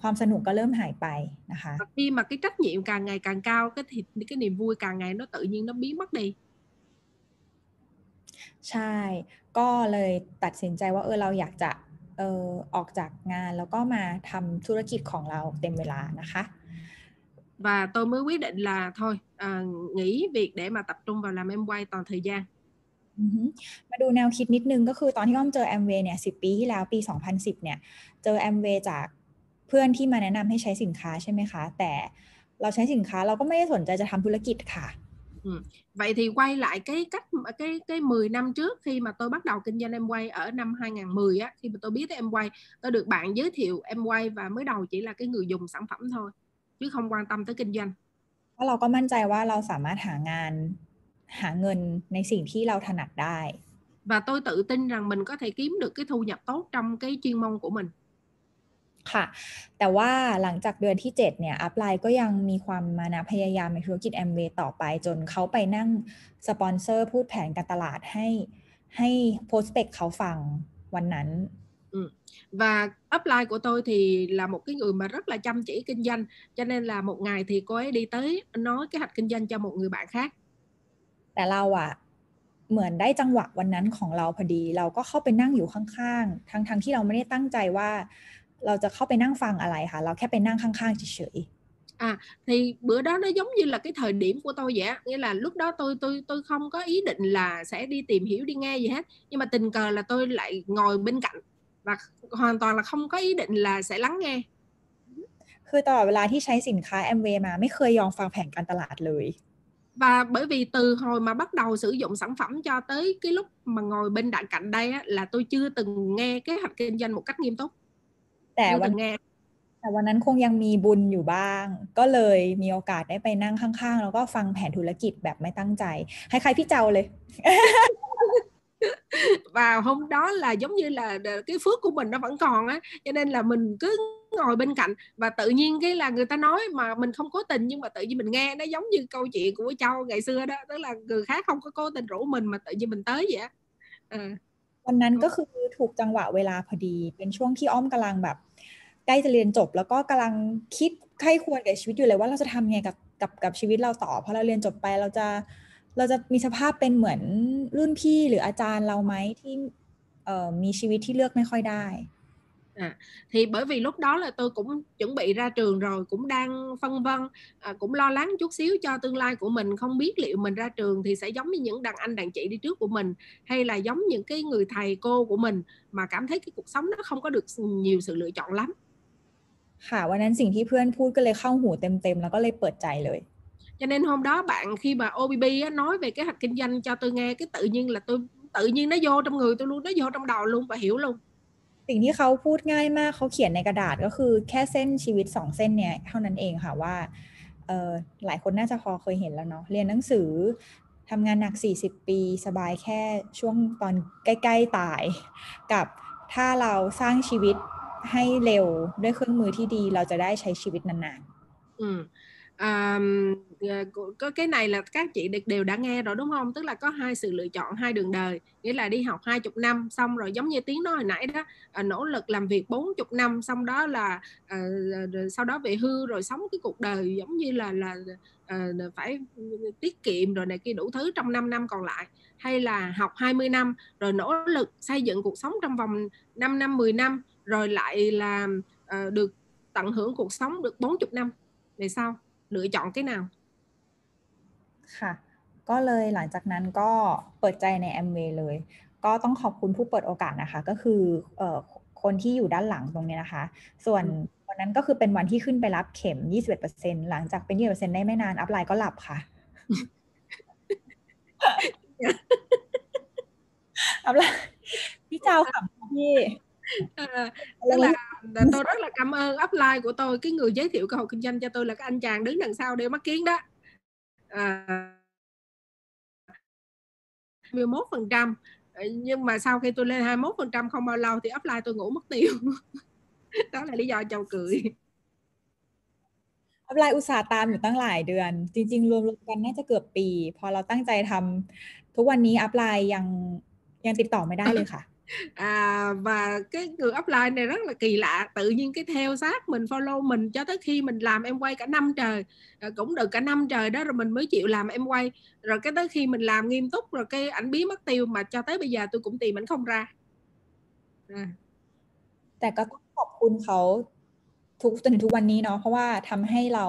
ความสนุกก็เริ่มหายไปนะคะ khi mà cái trách nhiệm càng ngày càng cao cái thì cái niềm vui càng ngày nó tự nhiên nó biến mất đi ใช่ ก็เลยตัดสินใจว่าเออเราอยากจะเ ออออกจากงานแล้วก็มาทำธุรกิจของเราเต็มเวลานะคะ và tôi mới quyết định là thôi à, nghỉ việc để mà tập trung vào làm em quay toàn thời gian มาดูแนวคิดนิดนึงก็คือตอนที่อ้อมเจอแอมเวย์เนี่ยสิปีที่แล้วปี 2010 เนี่ย เจอแอมเวย์จากเพื่อนที่มาแนะนำให้ใช้สินค้าใช่ไหมคะ แต่เราใช้สินค้าเราก็ไม่ได้สนใจจะทำธุรกิจค่ะ Ừ. Vậy thì quay lại cái cách cái cái 10 năm trước khi mà tôi bắt đầu kinh doanh em quay ở năm 2010 á khi mà tôi biết tới em quay tôi được bạn giới thiệu em quay và mới đầu chỉ là cái người dùng sản phẩm thôi chứ không quan tâm tới kinh doanh เพราะเราก็มั่นใจว่าเราสามารถหางานหาเงินในสิ่งที่เราถนัดได้ và tôi tự tin rằng mình có thể kiếm được cái thu nhập tốt trong cái chuyên môn của mình ค่ะ แต่ว่าหลังจากเดือนที่ 7 เนี่ยอัพไลน์ก็ยังมีความมานะพยายามในธุรกิจแอมเวย์ต่อไป จนเขาไปนั่งสปอนเซอร์พูดแผนการตลาดให้ให้โพสเปกเขาฟังวันนั้น và upline của tôi thì là một cái người mà rất là chăm chỉ kinh doanh cho nên là một ngày thì cô ấy đi tới nói kế hoạch kinh doanh cho một người bạn khác แต่เราอะเหมือนได้จังหวะวันนั้นของเราพอดี เราก็เข้าไปนั่งอยู่ข้างๆทั้งๆทที่เราไม่ได้ตั้งใจว่า เราจะเข้าไปนั่งฟังอะไรค่ะเราแค่ไปนั่งข้างๆเฉยๆ à thì bữa đó nó giống như là cái thời điểm của tôi vậy nghĩa là lúc đó tôi tôi tôi không có ý định là sẽ đi tìm hiểu đi nghe gì hết nhưng mà tình cờ là tôi lại ngồi bên cạnh và hoàn toàn là không có ý định là sẽ lắng nghe คือตลอดเวลาที่ใช้สินค้า Amway มาไม่เคยยอมฟังแผนการตลาดเลย và bởi vì từ hồi mà bắt đầu sử dụng sản phẩm cho tới cái lúc mà ngồi bên cạnh cạnh đây á, là tôi chưa từng nghe kế hoạch kinh doanh một cách nghiêm túc แต่ chưa วัน từng nghe แต่วันนั้นคงยังมีบุญอยู่บ้าง ก็เลยมีโอกาสได้ไปนั่งข้างๆ แล้วก็ฟังแผนธุรกิจแบบไม่ตั้งใจคล้ายๆพี่เจ้าเลย và hôm đó là giống như là cái phước của mình nó vẫn còn á cho nên là mình cứ ngồi bên cạnh và tự nhiên cái là người ta nói mà mình không cố tình nhưng mà tự nhiên mình nghe nó giống như câu chuyện của Châu ngày xưa đó tức là người khác không có cố tình rủ mình mà tự nhiên mình tới vậy á à. วันนั้นก็คือถูกจังหวะเวลาพอดี เป็นช่วงที่อ้อมกำลังแบบใกล้จะเรียนจบ แล้วก็กำลังคิดใครควรกับชีวิตอยู่เลยว่าเราจะทำไงกับกับกับชีวิตเราต่อพอเราเรียนจบไปเราจะเราจะมีสภาพเป็นเหมือนรุ่นพี่หรืออาจารย์เราไหมที่เอ่อมีชีวิตที่เลือกไม่ค่อยได้ À, thì bởi vì lúc đó là tôi cũng chuẩn bị ra trường rồi cũng đang phân vân à, cũng lo lắng chút xíu cho tương lai của mình không biết liệu mình ra trường thì sẽ giống như những đàn anh đàn chị đi trước của mình hay là giống những cái người thầy cô của mình mà cảm thấy cái cuộc sống nó không có được nhiều sự lựa chọn lắm ค่ะวันนั้นสิ่งที่เพื่อนพูดก็เลยเข้าหูเต็มๆแล้วก็เลยเปิดใจเลย cho nên hôm đó bạn khi mà OBB á, nói về kế hoạch kinh doanh cho tôi nghe cái tự nhiên là tôi tự nhiên nó vô trong người tôi luôn nó vô trong đầu luôn và hiểu luôn สิ่งที่เขาพูดง่ายมากเขาเขียนในกระดาษก็คือแค่เส้นชีวิตสองเส้นเนี่ยเท่านั้นเองค่ะว่าเออหลายคนน่าจะพอเคยเห็นแล้วเนาะเรียนหนังสือทำงานหนัก 40 ปีสบายแค่ช่วงตอนใกล้ ๆ ตาย กับถ้าเราสร้างชีวิตให้เร็วด้วยเครื่องมือที่ดีเราจะได้ใช้ชีวิตนาน ừ. Ờ, có cái này là các chị đều đã nghe rồi đúng không? Tức là có hai sự lựa chọn hai đường đời nghĩa là đi học hai chục năm xong rồi giống như tiếng nói hồi nãy đó à, nỗ lực làm việc bốn chục năm xong đó là à, sau đó về hưu rồi sống cái cuộc đời giống như là là à, phải tiết kiệm rồi này kia đủ thứ trong 5 năm còn lại. Hay là học 20 năm rồi nỗ lực xây dựng cuộc sống trong vòng 5 năm 10 năm rồi lại là à, được tận hưởng cuộc sống được 40 năm. Về sau lựa chọn cái nào ค่ะ ก็เลยหลังจากนั้นก็เปิดใจในแอมเวย์เลย ก็ต้องขอบคุณผู้เปิดโอกาสนะคะ ก็คือเอ่อคนที่อยู่ด้านหลังตรงนี้นะคะ ส่วนวันนั้นก็คือเป็นวันที่ขึ้นไปรับเข็ม 21%หลังจากเป็น21%ได้ไม่นาน อัพไลน์ก็หลับค่ะ อัพไลน์พี่เจ้าขำพี่ À, tức là, là tôi rất là cảm ơn upline của tôi cái người giới thiệu cơ hội kinh doanh cho tôi là cái anh chàng đứng đằng sau đeo mắt kiến đó à, 21 phần trăm nhưng mà sau khi tôi lên 21 phần trăm không bao lâu thì upline tôi ngủ mất tiêu đó là lý do chầu cười อัพไลน์อุตสาห์ตามอยู่ตั้งหลายเดือน จริง ๆ รวมๆกันน่าจะเกือบปี พอเราตั้งใจทำทุกวันนี้อัพไลน์ยังยังติดต่อไม่ได้เลยค่ะ à, và cái người upline này rất là kỳ lạ tự nhiên cái theo sát mình follow mình cho tới khi mình làm em quay cả năm trời à, cũng được cả năm trời đó rồi mình mới chịu làm em quay rồi cái tới khi mình làm nghiêm túc rồi cái ảnh biến mất tiêu mà cho tới bây giờ tôi cũng tìm ảnh không ra à. แต่ก็ต้องขอบคุณเขา ทุกจนถึงทุกวันนี้เนาะเพราะว่าทำให้เรา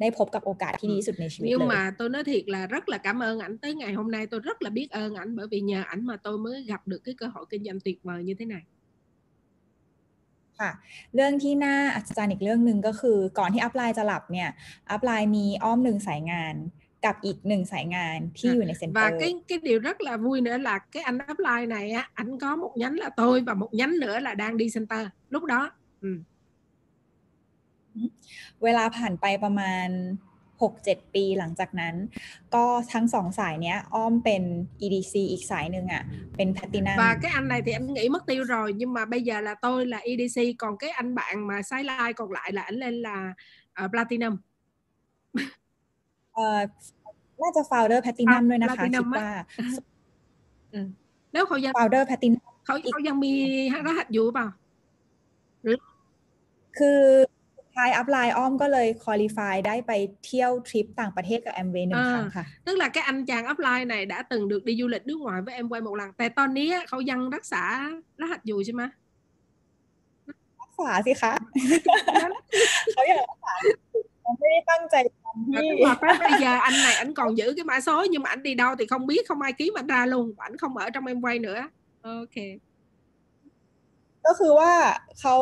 ได้พบกับโอกาสที่ดีสุดในชีวิต nhưng mà tôi nói thiệt là rất là cảm ơn ảnh tới ngày hôm nay tôi rất là biết ơn ảnh bởi vì nhờ ảnh mà tôi mới gặp được cái cơ hội kinh doanh tuyệt vời như thế này ค่ะเรื่องที่น่าอัศจรรย์อีกเรื่องหนึ่งก็คือก่อนที่อัพไลน์จะหลับเนี่ยอัพไลน์มีอ้อมหนึ่งสายงานกับอีกหนึ่งสายงานที่อยู่ในเซ็นเตอร์ và cái cái điều rất là vui nữa là cái anh upline này á ảnh có một nhánh là tôi và một nhánh nữa là đang đi center lúc đó ừ. เวลาผ่านไปประมาณ 6-7 ปีหลังจากนั้น ก็ทั้งสองสายเนี้ย อ้อมเป็น EDC อีกสายหนึ่งอะ เป็นแพตินัม và cái anh này thì anh nghĩ mất tiêu rồi nhưng mà bây giờ là tôi là EDC còn cái anh bạn mà side line còn lại là anh lên là uh, platinum เอ่อน่าจะ founder platinum ด้วยนะคะคิดว่า nếu เขายัง founder platinum เขาเขายังมีรหัสอยู่เปล่าหรือคือ ท้ายอัพไลน์อ้อมก็เลยคุริฟายได้ไปเที่ยวทริปต่างประเทศกับแอมเวย์หนึ่งครั้งค่ะ tức là cái anh chàng upline này đã từng được đi du lịch nước ngoài với em quay một lần แต่ตอนนี้เขายังรักษารหัสอยู่ใช่ไหม รักษาสิคะ เขาอยากรักษาเขาไม่ได้ ได้ตั้งใจทำ Và พี่ tức là tới bây giờ anh này anh còn giữ cái mã số nhưng mà anh đi đâu thì không biết không ai kiếm anh ra luôn anh không ở trong em quay nữa ok ก็คือว่าเขา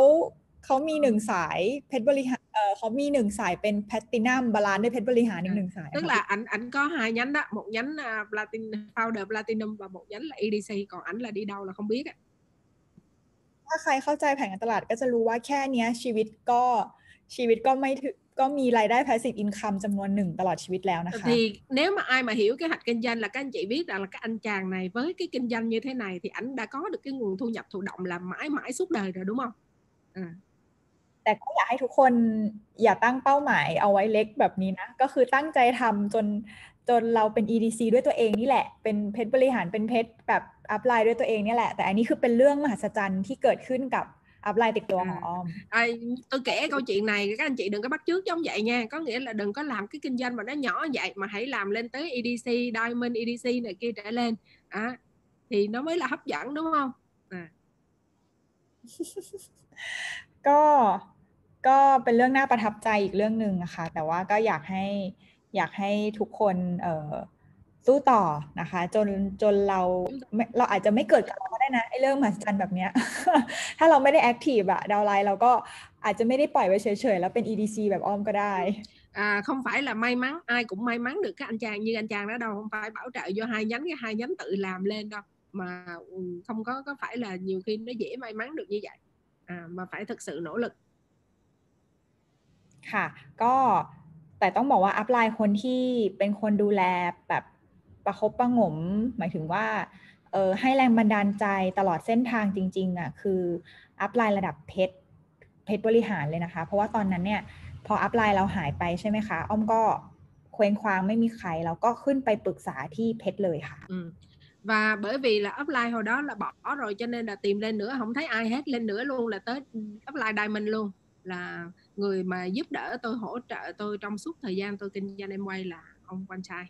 เขามีหนึ่งสายเพชรบริหารเออเขามีหนึ่งสายเป็นแพลตินัมบาลานด้วยเพชรบริหารอีกหนึ่งสาย tức ค่ะ là ảnh ảnh có hai nhánh đó một nhánh à, platin founder platinum và một nhánh là EDC còn ảnh là đi đâu là không biết ạ ถ้าใครเข้าใจแผนการตลาดก็จะรู้ว่าแค่เนี้ย ชีวิตก็ชีวิตก็ไม่ถึงก็มีรายได้ passive income จำนวนหนึ่งตลอดชีวิตแล้วนะคะ thì nếu mà ai mà hiểu kế hoạch kinh doanh là các anh chị biết rằng là cái anh chàng này với cái kinh doanh như thế này thì ảnh đã có được cái nguồn thu nhập thụ động là mãi mãi suốt đời rồi đúng không à. แต่ก็อยากให้ทุกคนอย่าตั้งเป้าหมายเอาไว้เล็กแบบนี้นะ ก็คือตั้งใจทำจนจนเราเป็น EDC ด้วยตัวเองนี่แหละ เป็นเพชรบริหารเป็นเพชรแบบอัพไลน์ด้วยตัวเองนี่แหละ แต่อันนี้คือเป็นเรื่องมหัศจรรย์ที่เกิดขึ้นกับอัพไลน์ติดตัวของออม À, tôi kể câu chuyện này các anh chị đừng có bắt chước giống vậy nha có nghĩa là đừng có làm cái kinh doanh mà nó nhỏ vậy mà hãy làm lên tới EDC Diamond EDC này kia trở lên à, thì nó mới là hấp dẫn đúng không à. ก็ ก็เป็นเรื่องน่าประทับใจอีกเรื่องหนึ่งอะคะแต่ว่าก็อยากให้อยากให้ทุกคนเสู้ต่อนะคะ จนจนเราเราอาจจะไม่เกิดกับเราก็ได้นะไอ้เรื่องมหัศจรรย์แบบเนี้ยถ้าเราไม่ได้แอคทีฟอะดาวไลน์เราก็อาจจะไม่ได้ปล่อยไว้เฉยๆ แล้วเป็น EDC แบบอ้อมก็ได้ à, không phải là may mắn ai cũng may mắn được các anh chàng như anh chàng đó đâu không phải bảo trợ vô hai nhánh cái hai nhánh tự làm lên đâu mà không có có phải là nhiều khi nó dễ may mắn được như vậy à, mà phải thực sự nỗ lực ค่ะ ก็แต่ต้องบอกว่าอัพไลน์คนที่เป็นคนดูแลแบบประคบประงม หมายถึงว่าเออให้แรงบันดาลใจตลอดเส้นทางจริงๆอะคืออัพไลน์ระดับเพชรเพชรบริหารเลยนะคะ เพราะว่าตอนนั้นเนี่ยพออัพไลน์เราหายไปใช่ไหมคะ อ้อมก็เคว้งคว้างไม่มีใครเราก็ขึ้นไปปรึกษาที่เพชรเลยค่ะ ừ. và bởi vì là upline hồi đó là bỏ rồi cho nên là tìm lên nữa không thấy ai hết lên nữa luôn là tới upline diamond luôn là người mà giúp đỡ tôi hỗ trợ tôi trong suốt thời gian tôi kinh doanh em quay là ông quan trai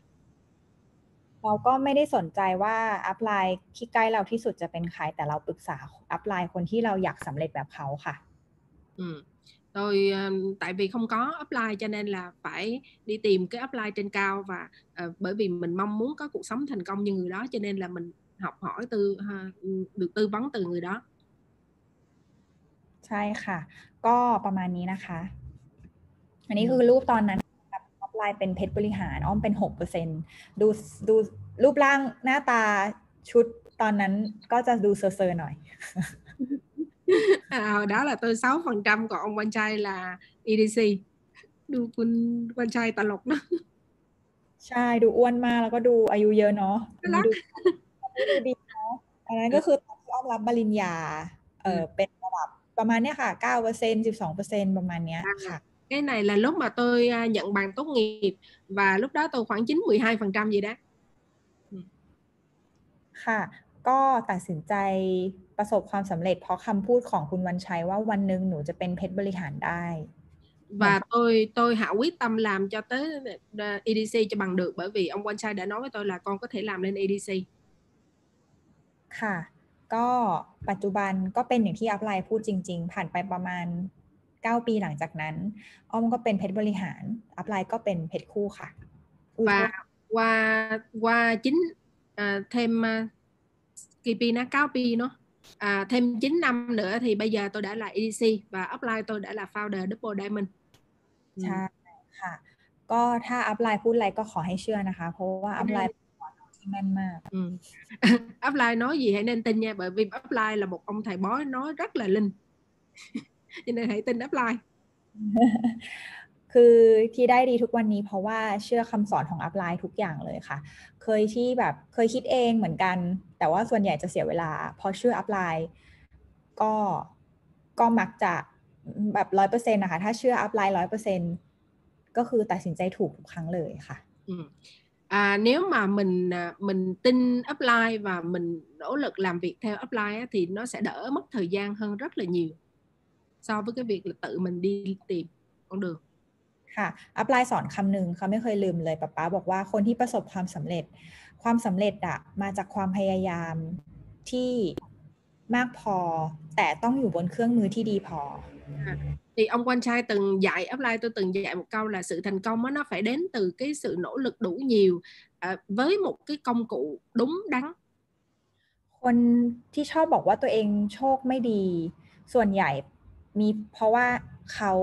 เราก็ไม่ได้สนใจว่าอัพไลน์ที่ใกล้เราที่สุดจะเป็นใคร แต่เราปรึกษาอัพไลน์คนที่เราอยากสำเร็จแบบเขาค่ะ ừ. tôi um, tại vì không có upline cho nên là phải đi tìm cái upline trên cao và uh, bởi vì mình mong muốn có cuộc sống thành công như người đó cho nên là mình học hỏi từ ha, được tư vấn từ người đó ใช่ค่ะ ก็ประมาณนี้นะคะ อันนี้คือรูปตอนนั้นแบบอัพไลน์เป็นเพชรบริหารอ้อมเป็นหกเปอร์เซ็นดูดูรูปร่างหน้าตาชุดตอนนั้นก็จะดูเซอร์ๆหน่อย à, hồi đó là tôi 6 phần trăm còn ông quan trai là EDC ดูคุณวันชัยตลกนะใช่ดูอ้วนมากแล้วก็ดูอายุเยอะเนาะน่ารักดูดูดีเนาะอันนั้นก็คือตอนที่อ้อมรับปริญญาเออเป็นระดับ ประมาณเนี้ยค่ะเก้าเปอร์เซ็นสิบสองเปอร์เซ็นประมาณเนี้ยค่ะ cái này là lúc mà tôi à, nhận bằng tốt nghiệp và lúc đó tôi khoảng 9 12 phần trăm gì đó ค่ะ ก็ตัดสินใจประสบความสำเร็จเพราะคำพูดของคุณวันชัยว่าวันหนึ่งหนูจะเป็นเพชรบริหารได้ và tôi tôi hạ quyết tâm làm cho tới à, EDC cho bằng được bởi vì ông quan trai đã nói với tôi là con có thể làm lên EDC ค่ะ ก็ปัจจุบันก็เป็นอย่างที่อัพไลน์พูดจริง ๆ ผ่านไปประมาณ 9 ปีหลังจากนั้น อ้อมก็เป็นเพชรบริหาร อัพไลน์ก็เป็นเพชรคู่ค่ะอุ๊ย và qua qua chính à, thêm à, kỳ pi nó cáo pi nó à, thêm 9 năm nữa thì bây giờ tôi đã là EDC và upline tôi đã là founder double diamond Ừ. ใช่ค่ะ ก็ถ้าอัพไลน์พูดอะไรก็ขอให้เชื่อนะคะ เพราะว่าอัพไลน์เป็นคนที่ แม่นมาก Ừ. upline nói gì hãy nên tin nha bởi vì upline là một ông thầy bói nói rất là linh cho nên hãy tin upline คือที่ได้ดีทุกวันนี้เพราะว่าเชื่อคำสอนของอัพไลน์ทุกอย่างเลยค่ะ เคยที่แบบเคยคิดเองเหมือนกัน แต่ว่าส่วนใหญ่จะเสียเวลา พอเชื่ออัพไลน์ก็ก็มักจะแบบร้อยเปอร์เซ็นต์นะคะ ถ้าเชื่ออัพไลน์ร้อยเปอร์เซ็นก็คือตัดสินใจถูกทุกครั้งเลยค่ะ Ừ. À, nếu mà mình mình tin upline và mình nỗ lực làm việc theo upline thì nó sẽ đỡ mất thời gian hơn rất là nhiều so với cái việc là tự mình đi tìm con đường ค่ะอัพไลน์สอนคำหนึ่งเขาไม่เคยลืมเลยป๊าป๊าบอกว่าคนที่ประสบความสำเร็จ ความสำเร็จอะมาจากความพยายามที่มากพอ แต่ต้องอยู่บนเครื่องมือที่ดีพอ thì ông quan trai từng dạy apply tôi từng dạy một câu là sự thành công đó, nó phải đến từ cái sự nỗ lực đủ nhiều à, với một cái công cụ đúng đắn คนที่ชอบบอกว่าตัวเองโชคไม่ดี ส่วนใหญ่มีเพราะว่าเขา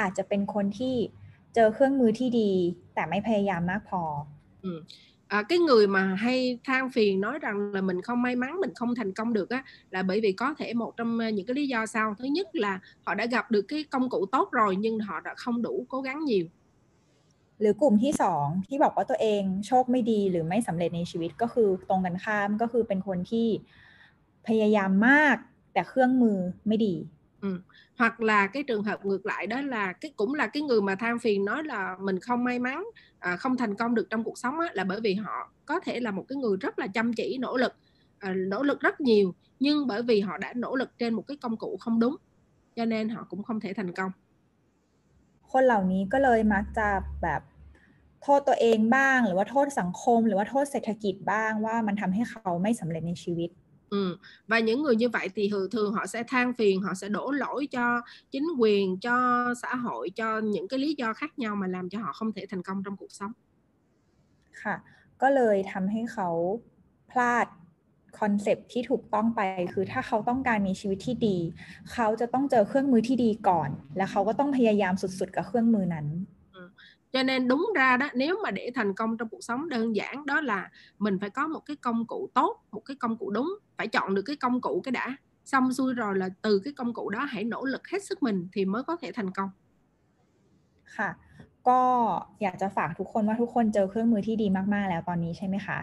อาจจะเป็นคนที่เจอเครื่องมือที่ดี แต่ไม่พยายามมากพอ ừ. à, cái người mà hay than phiền nói rằng là mình không may mắn mình không thành công được á là bởi vì có thể một trong những cái lý do sau thứ nhất là họ đã gặp được cái công cụ tốt rồi nhưng họ đã không đủ cố gắng nhiều หรือกลุ่มที่สองที่บอกว่าตัวเองโชคไม่ดีหรือไม่สำเร็จในชีวิตก็คือตรงกันข้ามก็คือเป็นคนที่พยายามมากแต่เครื่องมือไม่ดี ừ. hoặc là cái trường hợp ngược lại đó là cái cũng là cái người mà than phiền nói là mình không may mắn à, không thành công được trong cuộc sống á, là bởi vì họ có thể là một cái người rất là chăm chỉ nỗ lực à, nỗ lực rất nhiều nhưng bởi vì họ đã nỗ lực trên một cái công cụ không đúng cho nên họ cũng không thể thành công คนเหล่านี้ก็เลยมักจะแบบโทษตัวเองบ้าง หรือว่าโทษสังคม หรือว่าโทษเศรษฐกิจบ้างว่ามันทำให้เขาไม่สำเร็จในชีวิต Ừ. Và những người như vậy thì thường thường họ sẽ than phiền, họ sẽ đổ lỗi cho chính quyền, cho xã hội, cho những cái lý do khác nhau mà làm cho họ không thể thành công trong cuộc sống. ค่ะ ก็เลยทำให้เขาพลาดคอนเซปที่ถูกต้องไป คือถ้าเขาต้องการมีชีวิตที่ดี เขาจะต้องเจอเครื่องมือที่ดีก่อน แล้วเขาก็ต้องพยายามสุดๆกับเครื่องมือนั้น cho nên đúng ra đó nếu mà để thành công trong cuộc sống đơn giản đó là mình phải có một cái công cụ tốt một cái công cụ đúng phải chọn được cái công cụ cái đã xong xuôi rồi là từ cái công cụ đó hãy nỗ lực hết sức mình thì mới có thể thành công ค่ะ ก็อยากจะฝากทุกคนว่าทุกคนเจอเครื่องมือที่ดีมากๆแล้วตอนนี้ใช่ไหมคะ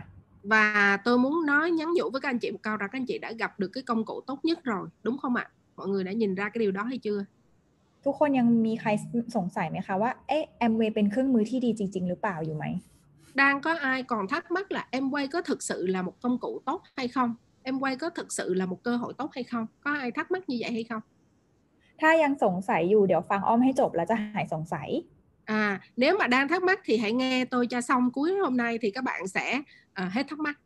và tôi muốn nói nhắn nhủ với các anh chị một câu rằng các anh chị đã gặp được cái công cụ tốt nhất rồi đúng không ạ mọi người đã nhìn ra cái điều đó hay chưa ทุกคนยังมีใครสงสัยไหมคะว่าเอ๊ะแอมเวย์เป็นเครื่องมือที่ดีจริง ๆ หรือเปล่าอยู่ไหม đang có ai còn thắc mắc là Amway có thực sự là một công cụ tốt hay không Amway có thực sự là một cơ hội tốt hay không có ai thắc mắc như vậy hay không ถ้ายังสงสัยอยู่เดี๋ยวฟังอ้อมให้จบแล้วจะหายสงสัย à nếu mà đang thắc mắc thì hãy nghe tôi cho xong cuối hôm nay thì các bạn sẽ uh, hết thắc mắc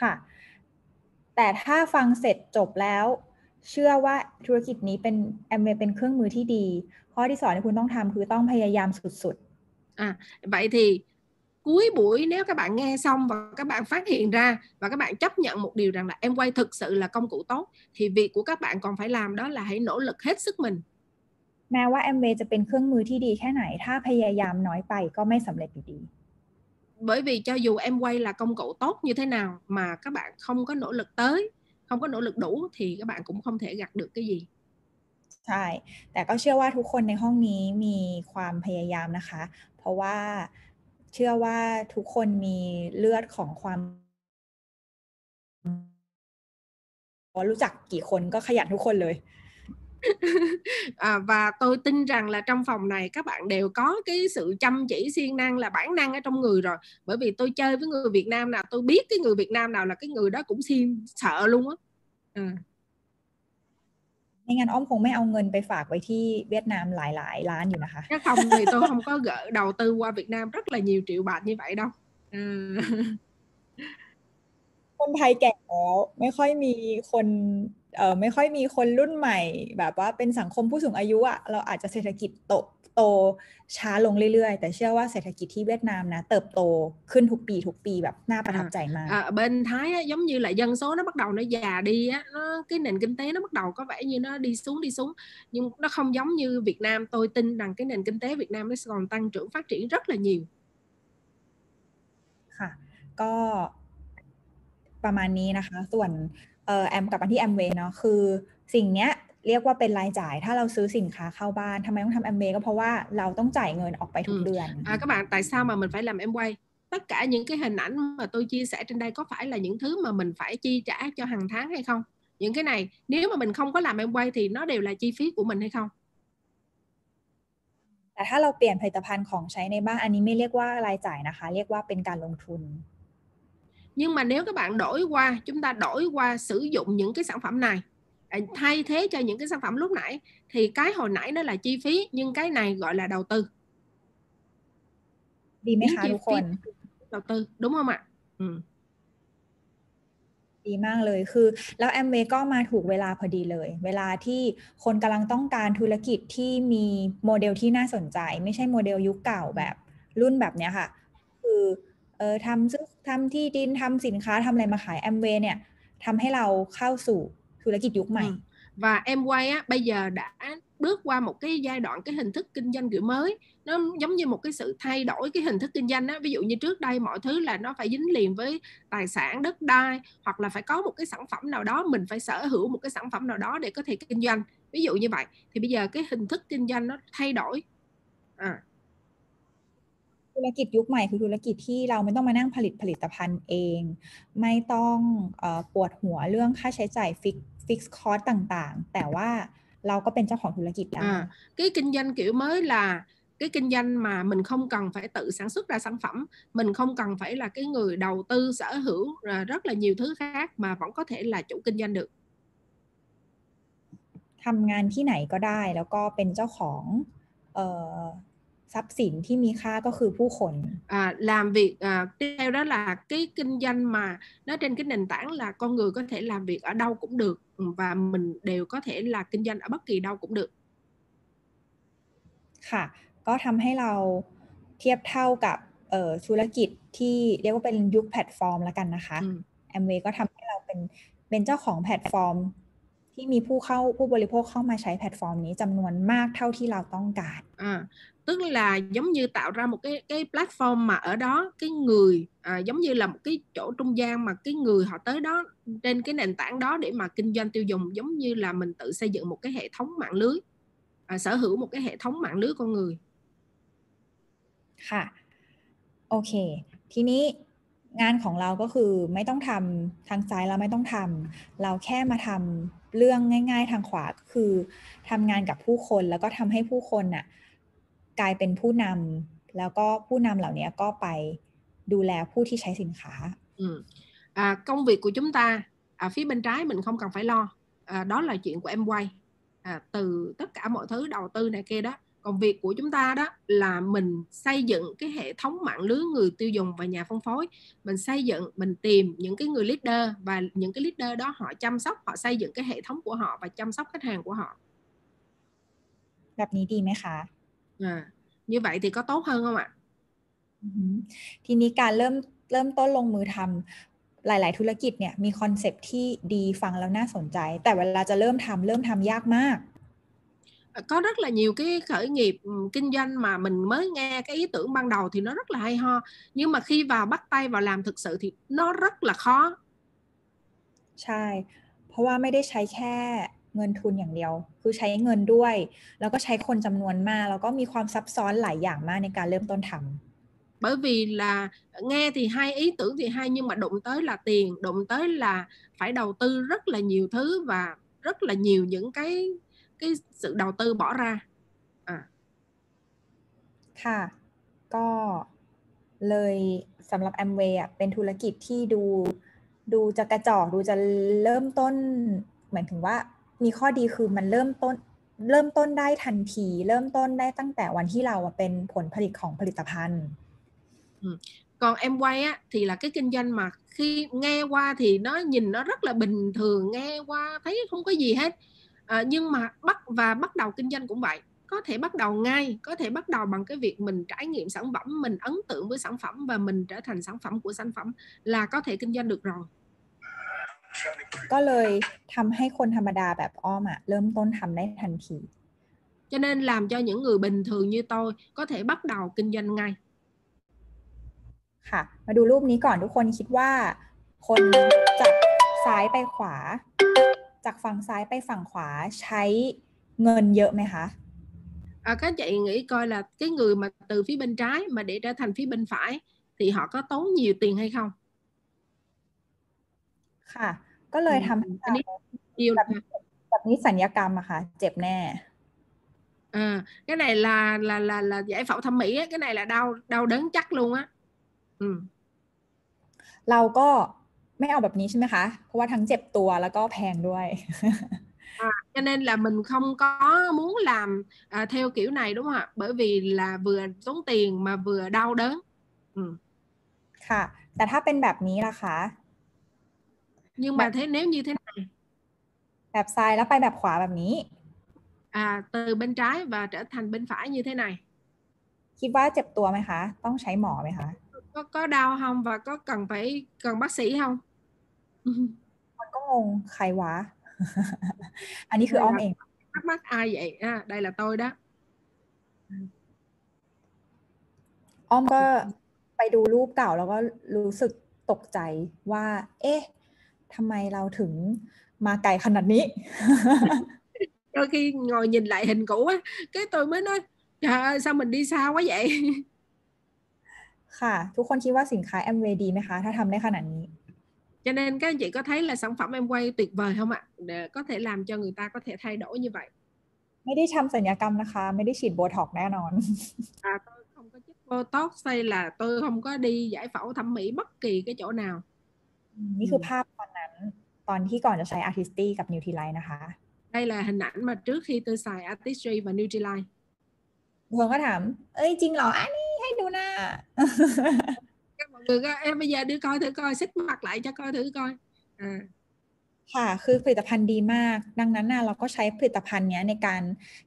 ค่ะ แต่ถ้าฟังเสร็จจบแล้ว เชื่อว่าธุรกิจนี้เป็นแอมเวย์เป็นเครื่องมือที่ดี ข้อที่สองที่คุณต้องทำคือต้องพยายามสุดๆ à vậy thì cuối buổi nếu các bạn nghe xong và các bạn phát hiện ra và các bạn chấp nhận một điều rằng là em quay thực sự là công cụ tốt thì việc của các bạn còn phải làm đó là hãy nỗ lực hết sức mình แม้ว่าแอมเวย์จะเป็นเครื่องมือที่ดีแค่ไหน ถ้าพยายามน้อยไปก็ไม่สำเร็จอยู่ดี bởi vì cho dù em quay là công cụ tốt như thế nào mà các bạn không có nỗ lực tới không có nỗ lực đủ thì các bạn cũng không thể gặt được cái gì ใช่ แต่ก็เชื่อว่าทุกคนในห้องนี้มีความพยายามนะคะ เพราะว่าเชื่อว่าทุกคนมีเลือดของความรู้จักกี่คนก็ขยันทุกคนเลย à, và tôi tin rằng là trong phòng này các bạn đều có cái sự chăm chỉ siêng năng là bản năng ở trong người rồi bởi vì tôi chơi với người Việt Nam nào tôi biết cái người Việt Nam nào là cái người đó cũng siêng sợ luôn á à. ไม่งั้นอ้อมคงไม่เอาเงินไปฝากไว้ที่เวียดนามหลายๆล้านอยู่นะคะ Nếu không thì tôi không có gỡ đầu tư qua Việt Nam rất là nhiều triệu bạc như vậy đâu. À. คนไทยแก่แล้วไม่ค่อยมีคน เออไม่ค่อยมีคนรุ่นใหม่ แบบว่าเป็นสังคมผู้สูงอายุอะเราอาจจะเศรษฐกิจโตโตช้าลงเรื่อยๆ แต่เชื่อว่าเศรษฐกิจที่เวียดนามนะ เติบโตขึ้นทุกปีทุกปีแบบน่าประทับใจมาก à, à, bên Thái á, giống như là dân số nó bắt đầu nó già đi á nó cái nền kinh tế nó bắt đầu có vẻ như nó đi xuống đi xuống nhưng nó không giống như Việt Nam tôi tin rằng cái nền kinh tế Việt Nam nó còn tăng trưởng phát triển rất là nhiều ค่ะ ก็ประมาณนี้นะคะ ส่วน เออแอมกลับมาที่แอมเวย์เนาะคือสิ่งเนี้ยเรียกว่าเป็นรายจ่าย ถ้าเราซื้อสินค้าเข้าบ้านทำไมต้องทำแอมเวย์ก็เพราะว่าเราต้องจ่ายเงินออกไปทุกเดือน à, các bạn tại sao mà mình phải làm em quay tất cả những cái hình ảnh mà tôi chia sẻ trên đây có phải là những thứ mà mình phải chi trả cho hàng tháng hay không những cái này nếu mà mình không có làm em quay thì nó đều là chi phí của mình hay không แต่ถ้าเราเปลี่ยนผลิตภัณฑ์ของใช้ในบ้านอันนี้ไม่เรียกว่ารายจ่ายนะคะ เรียกว่าเป็นการลงทุน nhưng mà nếu các bạn đổi qua chúng ta đổi qua sử dụng những cái sản phẩm này à, thay thế cho những cái sản phẩm lúc nãy thì cái hồi nãy nó là chi phí nhưng cái này gọi là đầu tư ดีไหมคะทุกคน đầu tư đúng không ạ ừ. ดีมากเลยคือ แล้วแอมเวก็มาถูกเวลาพอดีเลย เวลาที่คนกำลังต้องการธุรกิจที่มีโมเดลที่น่าสนใจ ไม่ใช่โมเดลยุคเก่าแบบรุ่นแบบเนี้ยค่ะ คือ เออทำซื้อทำที่ดินทำสินค้าทำอะไรมาขายแอมเวเนี่ยทำให้เราเข้าสู่ธุรกิจยุคใหม่ và em quay á bây giờ đã bước qua một cái giai đoạn cái hình thức kinh doanh kiểu mới nó giống như một cái sự thay đổi cái hình thức kinh doanh á ví dụ như trước đây mọi thứ là nó phải dính liền với tài sản đất đai hoặc là phải có một cái sản phẩm nào đó mình phải sở hữu một cái sản phẩm nào đó để có thể kinh doanh ví dụ như vậy thì bây giờ cái hình thức kinh doanh nó thay đổi à ธุรกิจยุคใหม่คือธุรกิจที่เราไม่ต้องมานั่งผลิตผลิตภัณฑ์เอง ไม่ต้องอปวดหัวเรื่องค่าใช้จ่ายฟิกฟิกคอร์สต่างๆ แต่ว่าเราก็เป็นเจ้าของธุรกิจได้ à, cái kinh doanh kiểu mới là cái kinh doanh mà mình không cần phải tự sản xuất ra sản phẩm mình không cần phải là cái người đầu tư sở hữu rất là nhiều thứ khác mà vẫn có thể là chủ kinh doanh được ทำงานที่ไหนก็ได้แล้วก็เป็นเจ้าของเอ่อ ทรัพย์สินที่มีค่าก็คือผู้คน à, làm việc à, theo đó là cái kinh doanh mà nó trên cái nền tảng là con người có thể làm việc ở đâu cũng được và mình đều có thể là kinh doanh ở bất kỳ đâu cũng được ค่ะ ก็ทำให้เราเทียบเท่ากับเอ่อธุรกิจที่เรียกว่าเป็นยุคแพลตฟอร์มแล้วกันนะคะแอมเวก็ทำให้เราเป็นเป็นเจ้าของแพลตฟอร์ม ที่มีผู้เข้าผู้บริโภคเข้ามาใช้แพลตฟอร์มนี้จำนวนมากเท่าที่เราต้องการ à, tức là giống như tạo ra một cái cái platform mà ở đó cái người à, giống như là một cái chỗ trung gian mà cái người họ tới đó trên cái nền tảng đó để mà kinh doanh tiêu dùng giống như là mình tự xây dựng một cái hệ thống mạng lưới à, sở hữu một cái hệ thống mạng lưới con người ค่ะโอเค ทีนี้งานของเราก็คือไม่ต้องทำทางซ้ายเราไม่ต้องทำเราแค่มาทำเรื่องง่าย ๆ ทางขวาคือทำงานกับผู้คนแล้วก็ทำให้ผู้คนน่ะ กลายเป็นผู้นำแล้วก็ผู้นำเหล่านี้ก็ไปดูแลผู้ที่ใช้สินค้า ừ. à, công việc của chúng ta à, phía bên trái mình không cần phải lo à, đó là chuyện của em quay à, từ tất cả mọi thứ đầu tư này kia đó còn việc của chúng ta đó là mình xây dựng cái hệ thống mạng lưới người tiêu dùng và nhà phân phối mình xây dựng mình tìm những cái người leader và những cái leader đó họ chăm sóc họ xây dựng cái hệ thống của họ và chăm sóc khách hàng của họ แบบนี้ดีไหมคะ à, như vậy thì có tốt hơn không ạ ทีนี้การเริ่มเริ่มต้นลงมือทำหลาย ๆ ธุรกิจเนี่ยมีคอนเซปที่ดีฟังแล้วน่าสนใจ แต่เวลาจะเริ่มทำเริ่มทำยากมาก có rất là nhiều cái khởi nghiệp kinh doanh mà mình mới nghe cái ý tưởng ban đầu thì nó rất là hay ho nhưng mà khi vào bắt tay vào làm thực sự thì nó rất là khó ใช่ เพราะว่าไม่ได้ใช้แค่ เงินทุนอย่างเดียว คือใช้เงินด้วย แล้วก็ใช้คนจำนวนมาก แล้วก็มีความซับซ้อนหลายอย่างมากในการเริ่มต้นทำ bởi vì là nghe thì hai ý tưởng thì hay nhưng mà đụng tới là tiền đụng tới là phải đầu tư rất là nhiều thứ và rất là nhiều những cái cái sự đầu tư bỏ ra à ค่ะ ก็เลยสำหรับ Amway อะเป็นธุรกิจที่ดูดูจะกระจอกดูจะเริ่มต้นหมายถึงว่า มีข้อดีคือมันเริ่มต้นเริ่มต้นได้ทันที เริ่มต้นได้ตั้งแต่วันที่เราเป็นผลผลิตของผลิตภัณฑ์ còn em quay á thì là cái kinh doanh mà khi nghe qua thì nó nhìn nó rất là bình thường nghe qua thấy không có gì hết à, nhưng mà bắt và bắt đầu kinh doanh cũng vậy có thể bắt đầu ngay có thể bắt đầu bằng cái việc mình trải nghiệm sản phẩm mình ấn tượng với sản phẩm và mình trở thành sản phẩm của sản phẩm là có thể kinh doanh được rồi ก็เลยทำให้คนธรรมดาแบบอ้อมอะเริ่มต้นทำได้ทันที cho nên làm cho những người bình thường như tôi có thể bắt đầu kinh doanh ngay ค่ะ มาดูรูปนี้ก่อนทุกคนคิดว่า คนจากซ้ายไปขวา จากฝั่งซ้ายไปฝั่งขวาใช้เงินเยอะไหมคะ à, các chị nghĩ coi là cái người mà từ phía bên trái mà để trở thành phía bên phải thì họ có tốn nhiều tiền hay không ค่ะ ก็เลยทำให้อันนี้เดียวแบบแบบนี้สัญญกรรมอะค่ะ เจ็บแน่ à, cái này là là là là giải phẫu thẩm mỹ á, cái này là đau đau đớn chắc luôn á ừ. เราก็ไม่เอาแบบนี้ใช่ไหมคะ เพราะว่าทั้งเจ็บตัวแล้วก็แพงด้วย à, cho nên là mình không có muốn làm à, theo kiểu này đúng không ạ bởi vì là vừa tốn tiền mà vừa đau đớn ừ. ค่ะ แต่ถ้าเป็นแบบนี้ล่ะคะ nhưng mà thế nếu như thế này แบบซ้ายแล้วไปแบบขวาแบบนี้ à từ bên trái và trở thành bên phải như thế này คิดว่าเจ็บตัวไหมคะ ต้องใช้หมอไหมคะ có có đau không và có cần phải cần bác sĩ không มันก็งงใครวะ อันนี้คืออ้อมเอง thắc mắc ai vậy à, đây là tôi đó อ้อมก็ไปดูรูปเก่าแล้วก็รู้สึกตกใจว่า เอ๊ะ ทำไมเราถึงมาไกลขนาดนี้ đôi khi ngồi nhìn lại hình cũ á cái tôi mới nói trời ơi sao mình đi xa quá vậy ค่ะ ทุกคนคิดว่าสินค้าแอมเวย์ดีไหมคะ ถ้าทำได้ขนาดนี้ cho nên các anh chị có thấy là sản phẩm em quay tuyệt vời không ạ để có thể làm cho người ta có thể thay đổi như vậy ไม่ได้ทำสัญญกรรมนะคะ ไม่ได้ฉีดโบท็อกซ์แน่นอน à tôi không có chích botox hay là tôi không có đi giải phẫu thẩm mỹ bất kỳ cái chỗ nào นี่คือภาพ ตอนนั้นตอนที่ก่อนจะใช้ Artisty กับ n u t r i l i n e นะคะ đây là hình ảnh mà trước khi tôi xài artistry và Nutrilite บางคนก็ถาม เอ้ยจริงเหรอ อันนี้ให้ดูหน้า các mọi người có, em bây giờ đưa coi thử coi xích mặt lại cho coi thử coi à ค่ะ คือผลิตภัณฑ์ดีมาก ดังนั้นน่ะเราก็ใช้ผลิตภัณฑ์เนี้ยในการ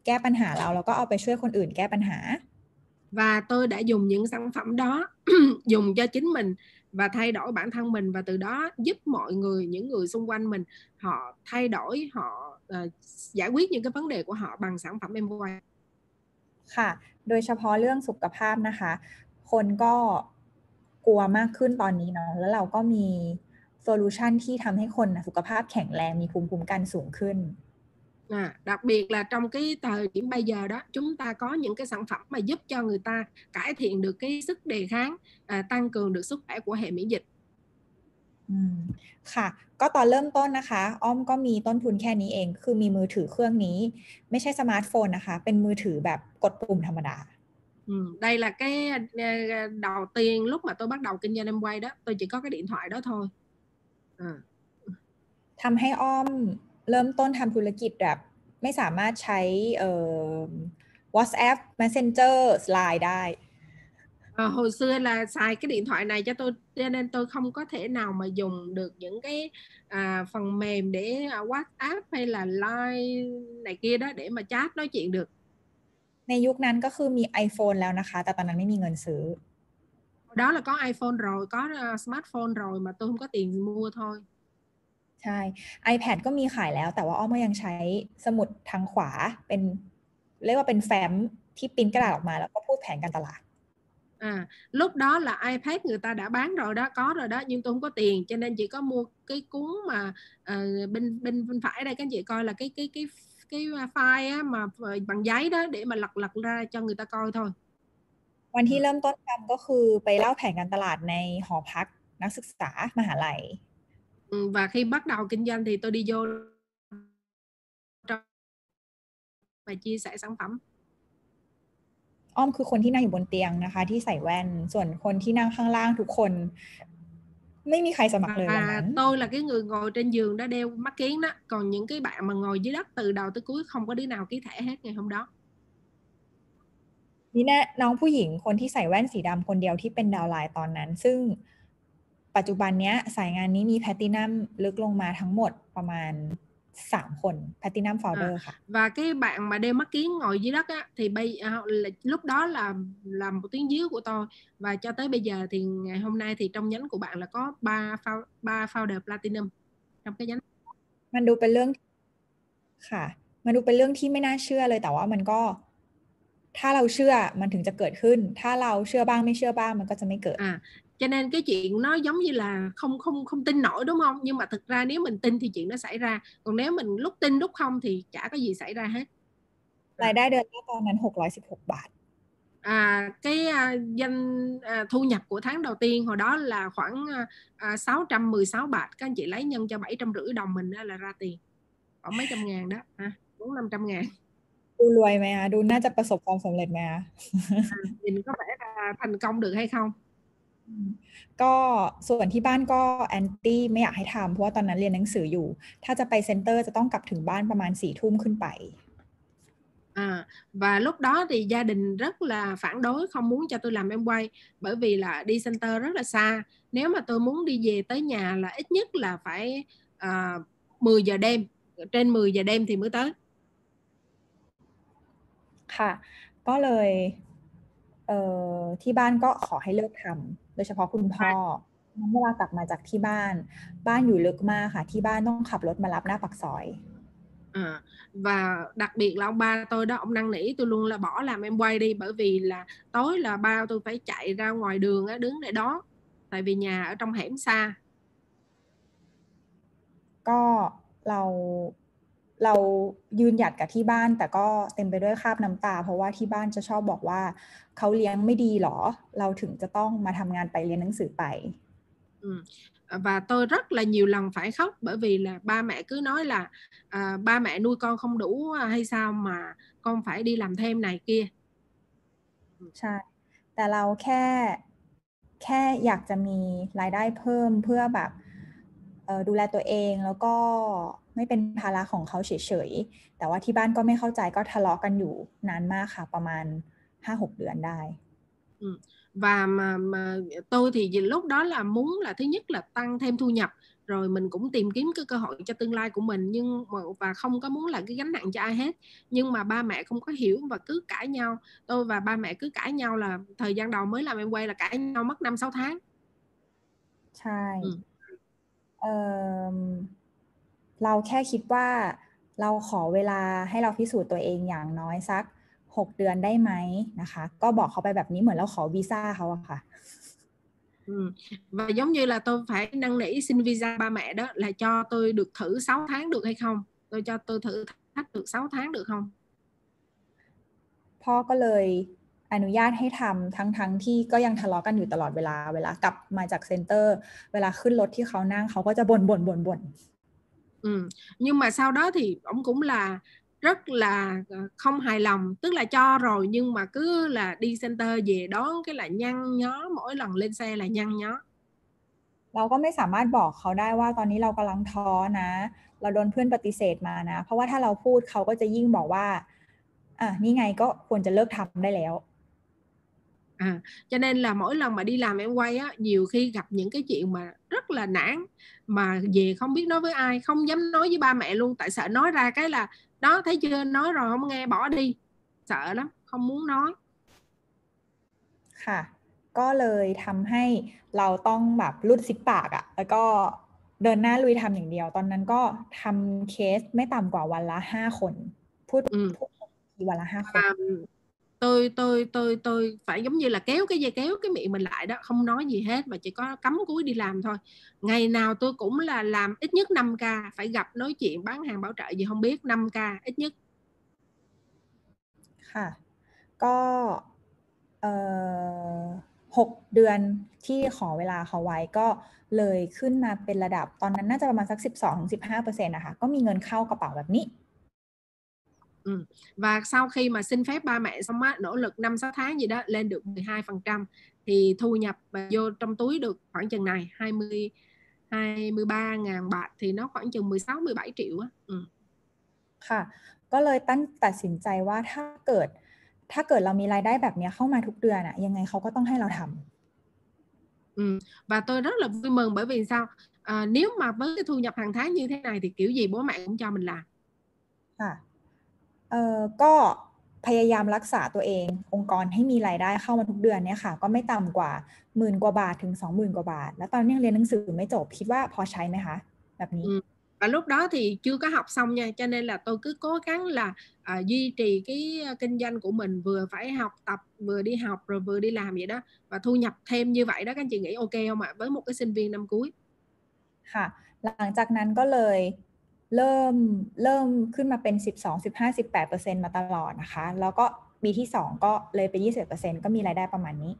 แก้ปัญหาเรา แล้วก็เอาไปช่วยคนอื่นแก้ปัญหา và tôi đã dùng những sản phẩm đó dùng cho chính mình và thay đổi bản thân mình và từ đó giúp mọi người những người xung quanh mình họ thay đổi họ uh, giải quyết những cái vấn đề của họ bằng sản phẩm em quay ค่ะ โดยเฉพาะเรื่องสุขภาพนะคะ คนก็กลัวมากขึ้นตอนนี้เนาะแล้วเราก็มีโซลูชันที่ทำให้คนสุขภาพแข็งแรงมีภูมิคุ้มกันสูงขึ้น À, đặc biệt là trong cái thời điểm bây giờ đó chúng ta có những cái sản phẩm mà giúp cho người ta cải thiện được cái sức đề kháng à, tăng cường được sức khỏe của hệ miễn dịch อืมค่ะ ก็ตอนเริ่มต้นนะคะ อ้อมก็มีต้นทุนแค่นี้เอง คือมีมือถือเครื่องนี้ ไม่ใช่สมาร์ทโฟนนะคะ เป็นมือถือแบบกดปุ่มธรรมดา ừ, đây là cái à, đầu tiên lúc mà tôi bắt đầu kinh doanh em quay đó tôi chỉ có cái điện thoại đó thôi à. ทำให้อ้อม เริ่มต้นทำธุรกิจแบบ ไม่สามารถใช้เอ่อ WhatsApp Messenger Line ได้ À, hồi xưa là xài cái điện thoại này cho tôi cho nên tôi không có thể nào mà dùng được những cái à, phần mềm để à, WhatsApp hay là Line này kia đó để mà chat nói chuyện được ในยุคนั้นก็คือมี iPhone แล้วนะคะ แต่ตอนนั้นไม่มีเงินซื้อ đó là có iPhone rồi có uh, smartphone rồi mà tôi không có tiền mua thôi ใช่ iPad ก็มีขายแล้ว แต่ว่าอ้อมก็ยังใช้สมุดทางขวาเป็น เรียกว่าเป็นแฟ้มที่ปริ้นกระดาษออกมาแล้วก็พูดแผนการตลาด à lúc đó là iPad người ta đã bán rồi đó có rồi đó nhưng tôi không có tiền cho nên chỉ có mua cái cuốn mà uh, bên bên bên phải đây các anh chị coi là cái cái cái cái file á, mà bằng giấy đó để mà lật lật ra cho người ta coi thôi วันที่เริ่มต้นทำก็คือไปเล่าแผนการตลาดในหอพักนักศึกษามหาลัย Ừ, và khi bắt đầu kinh doanh thì tôi đi vô và chia sẻ sản phẩm อ้อมคือคนที่นั่งอยู่บนเตียงนะคะ ที่ใส่แว่น ส่วนคนที่นั่งข้างล่างทุกคน ไม่มีใครสมัครเลยวัน và นั้น tôi là cái người ngồi trên giường đã đeo mắt kiến đó còn những cái bạn mà ngồi dưới đất từ đầu tới cuối không có đứa nào ký thẻ hết ngày hôm đó นี่แน่น้องผู้หญิงคนที่ใส่แว่นสีดำคนเดียวที่เป็นดาวไลน์ตอนนั้น ซึ่ง ปัจจุบันเนี้ยสายงานนี้มีแพตตินัมลึกลงมาทั้งหมดประมาณสามคนแพตตินัมโฟลเดอร์ค่ะ và cái bạn mà đeo mắt kiến ngồi dưới đất á, thì bây à, là, lúc đó là là một tiếng díu của tôi và cho tới bây giờ thì ngày hôm nay thì trong nhánh của bạn là có ba phou- ba founder platinum trong cái nhánh มันดูเป็นเรื่องค่ะ มันดูเป็นเรื่องที่ไม่น่าเชื่อเลยแต่ว่ามันก็ ถ้าเราเชื่อมันถึงจะเกิดขึ้น ถ้าเราเชื่อบ้างไม่เชื่อบ้างมันก็จะไม่เกิด à cho nên cái chuyện nó giống như là không không không tin nổi đúng không nhưng mà thực ra nếu mình tin thì chuyện nó xảy ra còn nếu mình lúc tin lúc không thì chả có gì xảy ra hết รายได้เดือนแรกตอนนั้นหกร้อยสิบหกบาท à, cái à, danh à, thu nhập của tháng đầu tiên hồi đó là khoảng à, à, 616 bạc các anh chị lấy nhân cho 750 đồng mình đó là ra tiền khoảng mấy trăm ngàn đó ha bốn năm trăm ngàn ดูรวยไหมคะดูน่าจะประสบความสำเร็จไหมคะ nhìn có vẻ là thành công được hay không ก็ส่วนที่บ้านก็แอนตี้ไม่อยากให้ทำเพราะว่าตอนนั้นเรียนหนังสืออยู่ ถ้าจะไปเซ็นเตอร์จะต้องกลับถึงบ้านประมาณสี่ทุ่มขึ้นไป À, và lúc đó thì gia đình rất là phản đối không muốn cho tôi làm em quay bởi vì là đi center rất là xa nếu mà tôi muốn đi về tới nhà là ít nhất là phải à, 10 giờ đêm trên 10 giờ đêm thì mới tới ค่ะ ก็เลยเอ่อที่บ้านก็ขอให้เลิกทำ โดยเฉพาะคุณพ่อเวลากลับมาจากที่บ้าน บ้านอยู่ลึกมากค่ะ ที่บ้านต้องขับรถมารับหน้าปากซอย à, và đặc biệt là ông ba tôi đó ông năn nỉ tôi luôn là bỏ làm em quay đi bởi vì là tối là ba tôi phải chạy ra ngoài đường á, đứng để đó tại vì nhà ở trong hẻm xa ก็เรา เรายืนหยัดกับที่บ้าน แต่ก็เต็มไปด้วยคราบน้ำตา เพราะว่าที่บ้านจะชอบบอกว่าเขาเลี้ยงไม่ดีหรอ เราถึงจะต้องมาทำงานไปเรียนหนังสือไป ừ. và tôi rất là nhiều lần phải khóc bởi vì là ba mẹ cứ nói là à, ba mẹ nuôi con không đủ hay sao mà con phải đi làm thêm này kia ใช่แต่เราแค่แค่อยากจะมีรายได้เพิ่มเพื่อแบบเอ่อดูแลตัวเองแล้วก็ ไม่เป็นภาระของเขาเฉยๆ แต่ว่าที่บ้านก็ไม่เข้าใจก็ทะเลาะกันอยู่นานมากค่ะ ประมาณ 5-6 เดือนได้ ừ. và mà mà tôi thì lúc đó là muốn là thứ nhất là tăng thêm thu nhập rồi mình cũng tìm kiếm cái cơ hội cho tương lai của mình nhưng mà và không có muốn là cái gánh nặng cho ai hết nhưng mà ba mẹ không có hiểu và cứ cãi nhau tôi và ba mẹ cứ cãi nhau là thời gian đầu mới làm em quay là cãi nhau mất năm sáu tháng ใช่ ừ. เอ่อ เราแค่คิดว่าเราขอเวลาให้เราพิสูจน์ตัวเองอย่างน้อยสัก 6 เดือนได้ไหมนะคะ ก็บอกเขาไปแบบนี้เหมือนเราขอวีซ่าเขาอะค่ะ Ừ. Và giống như là tôi phải năn nỉ xin visa ba mẹ đó là cho tôi được thử 6 tháng được hay không? Tôi cho tôi thử thách được 6 tháng được không? พ่อก็เลยอนุญาตให้ทำทั้งทั้งที่ก็ยังทะเลาะกันอยู่ตลอดเวลา เวลากลับมาจากเซ็นเตอร์ เวลาขึ้นรถที่เขานั่งเขาก็จะบ่นบ่นบ่นบ่น Ừ. Nhưng mà sau đó thì ông cũng là rất là ờ, không hài lòng tức là cho rồi nhưng mà cứ là đi center về đón cái là nhăn nhó mỗi lần lên xe là nhăn nhó เราก็ไม่สามารถบอกเขาได้ว่าตอนนี้เรากำลังท้อนะ เราโดนเพื่อนปฏิเสธมานะ เพราะว่าถ้าเราพูดเขาก็จะยิ่งบอกว่า อ่ะนี่ไงก็ควรจะเลิกทำได้แล้ว à, cho nên là mỗi lần mà đi làm em quay á nhiều khi gặp những cái chuyện mà rất là nản mà về không biết nói với ai không dám nói với ba mẹ luôn tại sợ nói ra cái là đó thấy chưa nói rồi không nghe bỏ đi sợ lắm không muốn nói ค่ะ ก็เลยทำให้เราต้องแบบรุดซิปปากอะ่ะ แล้วก็เดินหน้าลุยทำอย่างเดียว ตอนนั้นก็ทำเคสไม่ต่ำกว่าวันละห้าคน พูด อืม พูดทีวันละห้าคน à, tôi tôi tôi tôi phải giống như là kéo cái dây kéo cái miệng mình lại đó không nói gì hết và chỉ có cắm cúi đi làm thôi ngày nào tôi cũng là làm ít nhất 5 ca phải gặp nói chuyện bán hàng bảo trợ gì không biết 5 ca ít nhất ค่ะ ก็เอ่อหกเดือนที่ขอเวลาเขาไว้ก็เลยขึ้นมาเป็นระดับตอนนั้นน่าจะประมาณสักสิบสองถึงสิบห้าเปอร์เซ็นต์นะคะ ก็มีเงินเข้ากระเป๋าแบบนี้ ừ. và sau khi mà xin phép ba mẹ xong á nỗ lực 5 6 tháng gì đó lên được 12% thì thu nhập và vô trong túi được khoảng chừng này 20 23 ngàn bạc thì nó khoảng chừng 16 17 triệu á ừ. ค่ะ ก็เลยตั้งตัดสินใจว่าถ้าเกิด ถ้าเกิดเรามีรายได้แบบเนี้ยเข้ามาทุกเดือนอะยังไงเขาก็ต้องให้เราทำ Ừ. và tôi rất là vui mừng bởi vì sao à, nếu mà với cái thu nhập hàng tháng như thế này thì kiểu gì bố mẹ cũng cho mình làm ค่ะ เอ่อก็พยายามรักษาตัวเอง องค์กรให้มีรายได้เข้ามาทุกเดือนเนี่ยค่ะ ก็ไม่ต่ำกว่าหมื่นกว่าบาทถึงสองหมื่นกว่าบาท แล้วตอนนี้ยังเรียนหนังสือไม่จบคิดว่าพอใช้ไหมคะ แบบนี้ ừ. và lúc đó thì chưa có học xong nha cho nên là tôi cứ cố gắng là à, duy trì cái à, kinh doanh của mình vừa phải học tập vừa đi học rồi vừa đi làm vậy đó và thu nhập thêm như vậy đó các anh chị nghĩ ok không ạ với một cái sinh viên năm cuối ค่ะหลังจากนั้นก็เลย เริ่มเริ่มขึ้นมาเป็น 12 15 18เปอร์เซ็นมาตลอดนะคะ แล้วก็ปีที่ 2 ก็เลยเป็น21เปอร์เซ็นก็มีรายได้ประมาณนี้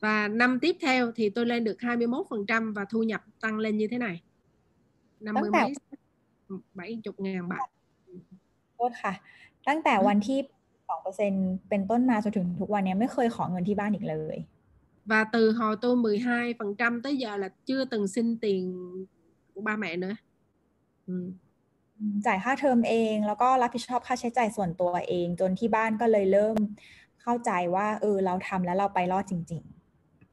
và năm tiếp theo thì tôi lên được 21% và thu nhập tăng lên như thế này 50ตั้งแต่ mấy 70 ngàn bạc โทษค่ะ ตั้งแต่วันที่ 2เปอร์เซ็นเป็นต้นมาจนถึงทุกวันเนี้ยไม่เคยขอเงินที่บ้านอีกเลย và từ hồi tôi 12% tới giờ là chưa từng xin tiền của ba mẹ nữa ừ. จ่ายค่าเทอมเอง แล้วก็รับผิดชอบค่าใช้จ่ายส่วนตัวเอง จนที่บ้านก็เลยเริ่มเข้าใจว่าเออเราทำแล้วเราไปรอดจริง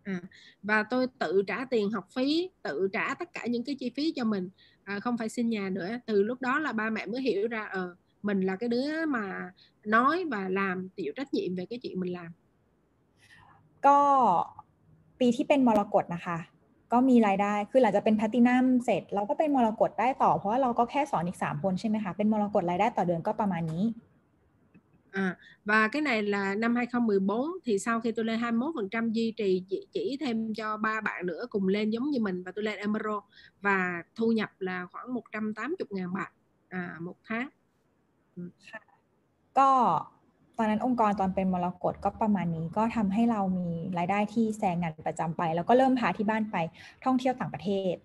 à, và tôi tự trả tiền học phí tự trả tất cả những cái chi phí cho mình à, không phải xin nhà nữa từ lúc đó là ba mẹ mới hiểu ra ờ mình là cái đứa mà nói và làm chịu trách nhiệm về cái chuyện mình làm ก็ปีที่เป็นมรกตนะคะ ก็มีรายได้ คือหลังจากเป็นแพลตินัมเสร็จ เราก็เป็นมรกตได้ต่อ เพราะว่าเราก็แค่สอนอีกสามคนใช่ไหมคะ เป็นมรกตรายได้ต่อเดือนก็ประมาณนี้ À, và cái này là năm 2014 thì sau khi tôi lên 21% duy trì chỉ, chỉ thêm cho ba bạn nữa cùng lên giống như mình và tôi lên Emerald và thu nhập là khoảng 180 ngàn bạc à, một tháng ก็ ตอนนั้นองค์กรตอนเป็นมรกตก็ประมาณนี้ก็ทำให้เรามีรายได้ที่แซงงานประจำไป แล้วก็เริ่มพาที่บ้านไปท่องเที่ยวต่างประเทศ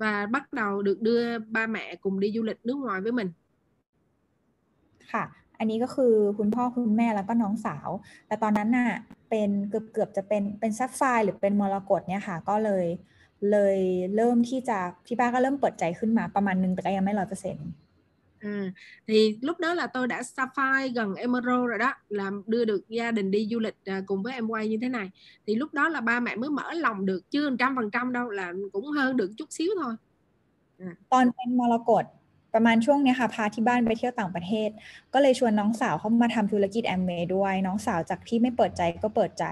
và bắt đầu được đưa ba mẹ cùng đi du lịch nước ngoài với mình ค่ะ อันนี้ก็คือคุณพ่อคุณแม่แล้วก็น้องสาว แต่ตอนนั้นน่ะเป็นเกือบเกือบจะเป็นเป็นซัฟไฟร์หรือเป็นมรกตเนี่ยค่ะ ก็เลยเลยเริ่มที่จะพี่ป้าก็เริ่มเปิดใจขึ้นมาประมาณนึงแต่ก็ยังไม่ร้อยเปอร์เซ็นต์ À, thì lúc đó là tôi đã Sapphire gần Emerald rồi đó là đưa được gia đình đi du lịch à, cùng với em quay như thế này thì lúc đó là ba mẹ mới mở lòng được chưa trăm phần trăm đâu là cũng hơn được chút xíu thôi ตอนเป็นมรกตประมาณช่วงเนี้ยค่ะพาที่บ้านไปเที่ยวต่างประเทศ ก็เลยชวนน้องสาวเข้ามาทำธุรกิจแอมเวย์ด้วย น้องสาวจากที่ไม่เปิดใจก็เปิดใจ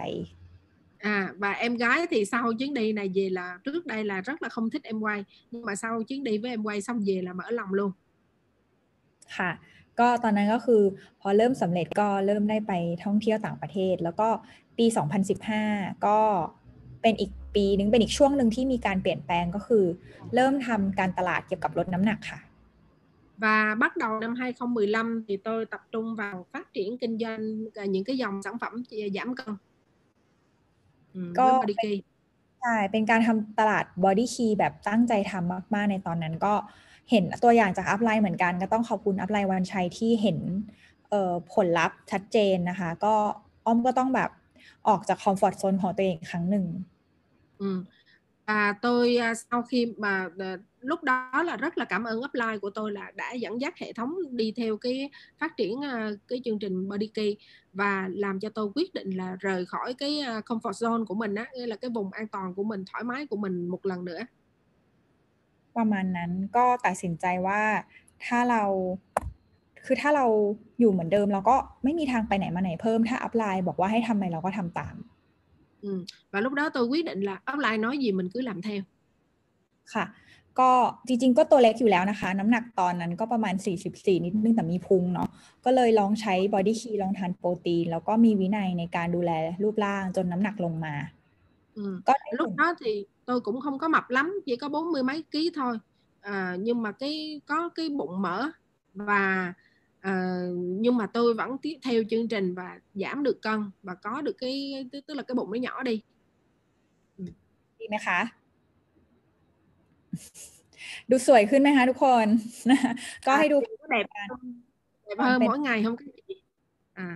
À và em gái thì sau chuyến đi này về là trước đây là rất là không thích em quay nhưng mà sau chuyến đi với em quay xong về là mở lòng luôn ค่ะ ก็ตอนนั้นก็คือพอเริ่มสำเร็จก็เริ่มได้ไปท่องเที่ยวต่างประเทศ แล้วก็ปี 2015 ก็เป็นอีกปีนึงเป็นอีกช่วงหนึ่งที่มีการเปลี่ยนแปลงก็คือ เริ่มทำการตลาดเกี่ยวกับลดน้ำหนักค่ะ và bắt đầu năm 2015 thì tôi tập trung vào phát triển kinh doanh à, những cái dòng sản phẩm giảm cân ừ, với ก็ Body Key ใช่เป็นการทำตลาด Body Key แบบตั้งใจทำมาก ๆ ในตอนนั้นก็ เห็นตัวอย่างจากอัพไลน์เหมือนกัน ก็ต้องขอบคุณอัพไลน์วันชัยที่เห็นเอ่อผลลัพธ์ชัดเจนนะคะ ก็อ้อมก็ต้องแบบออกจากคอมฟอร์ z โซนของตัวเองอีกครั้งหนึ่ง Ừ. Và tôi à, sau khi mà à, lúc đó là rất là cảm ơn upline của tôi là đã dẫn dắt hệ thống đi theo cái phát triển à, cái chương trình Body Key và làm cho tôi quyết định là rời khỏi cái à, comfort zone của mình á, nghĩa là cái vùng an toàn của mình, thoải mái của mình một lần nữa. ประมาณนั้นก็ตัดสินใจว่าถ้าเราคือถ้าเราอยู่เหมือนเดิม เราก็ไม่มีทางไปไหนมาไหนเพิ่มถ้าอัพไลน์บอกว่าให้ทำอะไรเราก็ทำตาม Ừ. Và lúc đó tôi quyết định là upline nói gì mình cứ làm theo. ค่ะ ก็จริง ๆ ก็ตัวเล็กอยู่แล้วนะคะ น้ำหนักตอนนั้นก็ประมาณ 44 นิดนึงแต่มีพุงเนาะก็เลยลองใช้บอดี้คีลองทานโปรตีน แล้วก็มีวินัยในการดูแลรูปร่างจนน้ำหนักลงมา Ừ. ก็ได้ผ Lúc ล đó thì tôi cũng không có mập lắm, chỉ có bốn mươi mấy ký thôi. À, nhưng mà cái có cái bụng mỡ và à, nhưng mà tôi vẫn tiếp theo chương trình và giảm được cân và có được cái tức, tức là cái bụng nó nhỏ đi. ดีไหมคะ ดูสวยขึ้นไหมคะทุกคน ก็ให้ดู Có đẹp hơn, đẹp Còn hơn bên- mỗi ngày không các chị? À.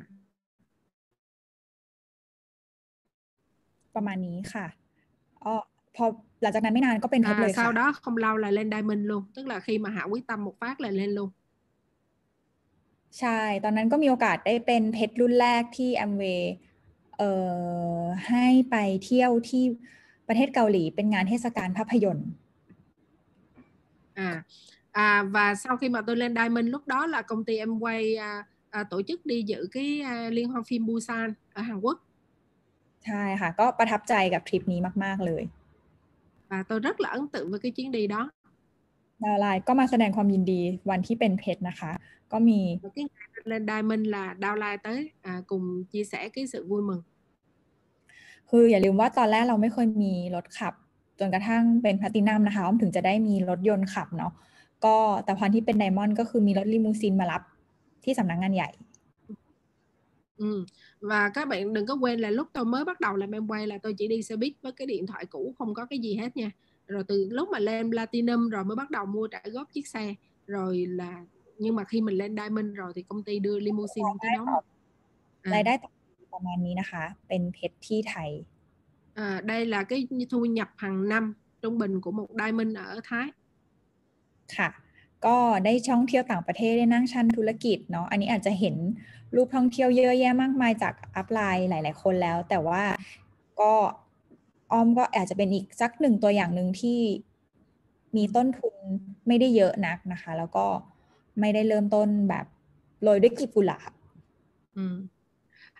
ประมาณนี้ค่ะอ๋อ พอหลังจากนั้นไม่นานก็เป็นเพชร À, เลยค่ะ sau đó không lâu là lên diamond luôn, tức là khi mà Hạ quyết tâm một phát là lên luôn. ใช่ ตอนนั้นก็มีโอกาสได้เป็นเพชรรุ่นแรกที่แอมเวย์เอ่อให้ไปเที่ยวที่ประเทศเกาหลีเป็นงานเทศกาลภาพยนตร์ À, à và sau khi mà tôi lên Diamond lúc đó là công ty em quay à, à, tổ chức đi dự cái à, liên hoan phim Busan ở Hàn Quốc ใช่ค่ะ ก็ประทับใจกับทริปนี้มาก ๆ เลย và tôi rất là ấn tượng với cái chuyến đi đó ดาวไลน์ก็มาแสดงความยินดีวันที่เป็นเพชรนะคะ ก็มี và cái ngày tôi lên Diamond là downline tới à, cùng chia sẻ cái sự vui mừng คืออย่าลืมว่าตอนแรกเราไม่เคยมีรถขับ จนกระทั่งเป็นแพลตินัมนะคะอ้อมถึงจะได้มีรถยนต์ขับเนาะก็แต่พอที่เป็นไดมอนด์ก็คือมีรถลิมูซีนมารับที่สำนักงานใหญ่ ừ. và các bạn đừng có quên là lúc tôi mới bắt đầu làm em quay là tôi chỉ đi xe buýt với cái điện thoại cũ không có cái gì hết nha rồi từ lúc mà lên platinum rồi mới bắt đầu mua trả góp chiếc xe rồi là nhưng mà khi mình lên diamond rồi thì công ty đưa limousine tới đón mình. ราย à, ได้ต่อปีประมาณนี้นะคะ เป็นเพชรที่ไทย à, đây là cái thu nhập hàng năm trung bình của một diamond ở Thái ค่ะ ก็ได้ท่องเที่ยวต่างประเทศได้นั่งชั้นธุรกิจเนาะอันนี้อาจจะเห็นรูปท่องเที่ยวเยอะแยะมากมายจากอัพไลน์หลาย ๆ คนแล้ว แต่ว่าก็ออมก็อาจจะเป็นอีกสักหนึ่งตัวอย่างหนึ่งที่มีต้นทุนไม่ได้เยอะนักนะคะ แล้วก็ไม่ได้เริ่มต้นแบบโรยด้วยกีบกุหลาบ ừ.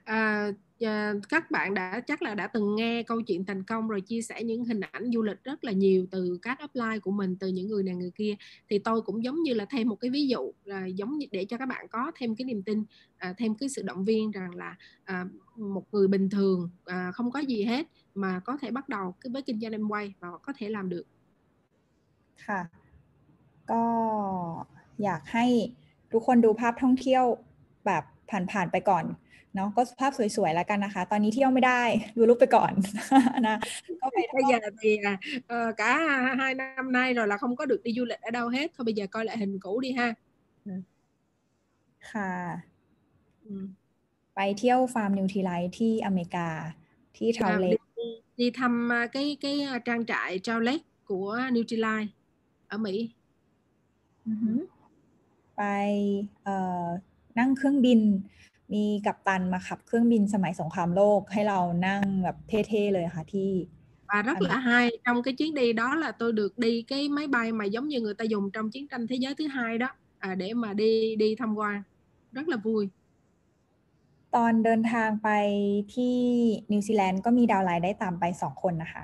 à, à, các bạn đã chắc là đã từng nghe câu chuyện thành công rồi chia sẻ những hình ảnh du lịch rất là nhiều từ các upline của mình từ những người này người kia thì tôi cũng giống như là thêm một cái ví dụ là giống như để cho các bạn có thêm cái niềm tin à, thêm cái sự động viên rằng là à, một người bình thường à, không có gì hết mà có thể bắt đầu cái với kinh doanh em quay và có thể làm được ค่ะ ก็อยากให้ทุกคนดูภาพท่องเที่ยวแบบผ่านๆไปก่อน เนาะก็ภาพสวยๆแล้วกันนะคะ ตอนนี้เที่ยวไม่ได้ดูรูปไปก่อนนะก็ไป bây giờ thì à, ờ, cả hai năm nay rồi là không có được đi du lịch ở đâu hết thôi bây giờ coi lại hình cũ đi ha ค่ะ ừ. ไปเที่ยวฟาร์มนิวทรีไลท์ที่อเมริกาที่ทาว à, เล đi, đi, đi thăm à, cái cái à, trang trại Traulet của Nutrilite ở Mỹ อือหือไปเอ่อนั่งเครื่องบิน มีกัปตันมาขับเครื่องบินสมัยสงครามโลกให้เรานั่งแบบเท่ๆเลยค่ะที่ và rất À, là hay trong cái chuyến đi đó là tôi được đi cái máy bay mà giống như người ta dùng trong chiến tranh thế giới thứ hai đó à, để mà đi đi tham quan rất là vui ตอนเดินทางไปที่นิวซีแลนด์ก็มีดาวน์ไลน์ได้ตามไปสองคนนะคะ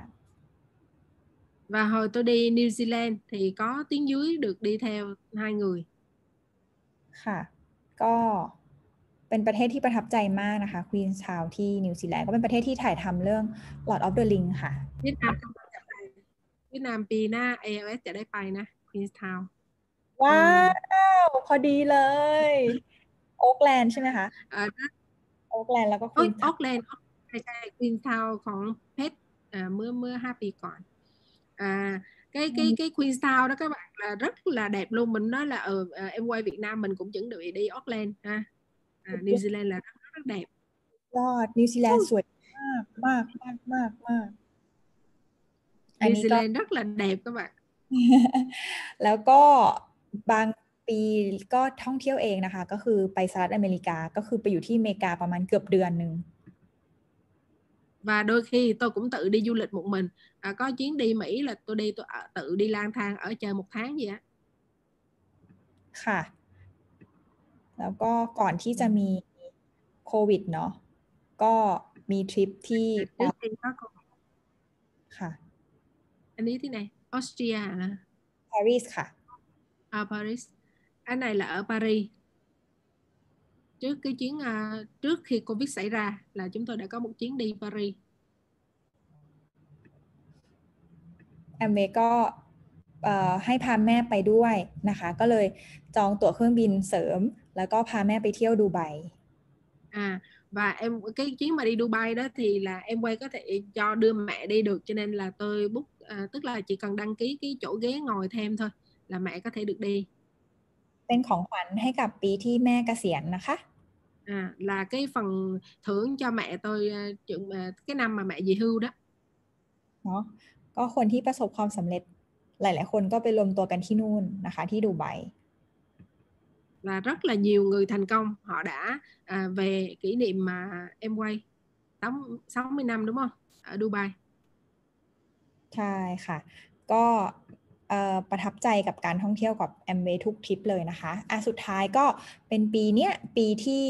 và hồi tôi đi New Zealand thì có tiếng dưới được đi theo hai người ค่ะ ก็ เป็นประเทศที่ประทับใจมากนะคะควีน s ทาวที่นิวซีแลนด์ก็เป็นประเทศที่ถ่ายทำเรื่อง Lord of the Ring ค่ะ Việt Nam không bao giờ ไปเวียดนามปีหน้า ALS จะได้ไปนะ Queenstown ว้าว พอดีเลยโอ๊กแลนด์ใช่ไหมคะ à, โอ๊กแลนด์แล้วก็คโอ้วียนออกแลนด์ใช่ใช่ Queenstown ของเพชรอ่าเมื่อเมื่อห้าปีก่อน à, cái cái cái Queenstown đó các bạn là rất là đẹp luôn mình nói là ừ, à, em quay Việt Nam mình cũng chuẩn bị đi Auckland ha à, New Zealand là rất, rất đẹp ยอดนิวซีแลนด์สวยมากมากมากมากมากอัน New นี้ก็ Zealand rất là đẹp các bạn แล้วก็บางปีก็ท่องเที่ยวเองนะคะ ก็คือไปสหรัฐอเมริกาก็คือไปอยู่ที่อเมริกาประมาณเกือบเดือนหนึ่ง và đôi khi tôi cũng tự đi du lịch một mình à, có chuyến đi Mỹ là tôi đi tôi ở, tự đi lang thang ở chơi một tháng gì á ค่ะ แล้วก็ก่อนที่จะมีโควิดเนาะก็มีทริปที่ trước khi có con ค่ะ anh ấy thế này Austria hả ปารีสค่ะ à, Paris anh này là ở Paris trước cái chuyến à, trước khi Covid xảy ra là chúng tôi đã có một chuyến đi Paris แอมเวย์ก็เอ่อให้พาแม่ไปด้วยนะคะ ก็เลยจองตั๋วเครื่องบินเสริม แล้วก็พาแม่ไปเที่ยวดูไบ à và em cái chuyến mà đi Dubai đó thì là em quay có thể cho đưa mẹ đi được cho nên là tôi book à, tức là chỉ cần đăng ký cái chỗ ghế ngồi thêm thôi là mẹ có thể được đi เป็นของขวัญให้กับปีที่แม่เกษียณนะคะ à, là cái phần thưởng cho mẹ tôi à, chuyện à, cái năm mà mẹ về hưu đó เนาะก็คนที่ประสบความสำเร็จหลาย ๆ คนก็ไปรวมตัวกันที่นู่นนะคะ ที่ดูไบ và rất là nhiều người thành công họ đã à, về kỷ niệm mà em quay 60 năm đúng không ở Dubai ใช่ค่ะ ก็ประทับใจกับการท่องเที่ยวกับแอมเวทุกทริปเลยนะคะอะสุดท้ายก็เป็นปีเนี้ยปีที่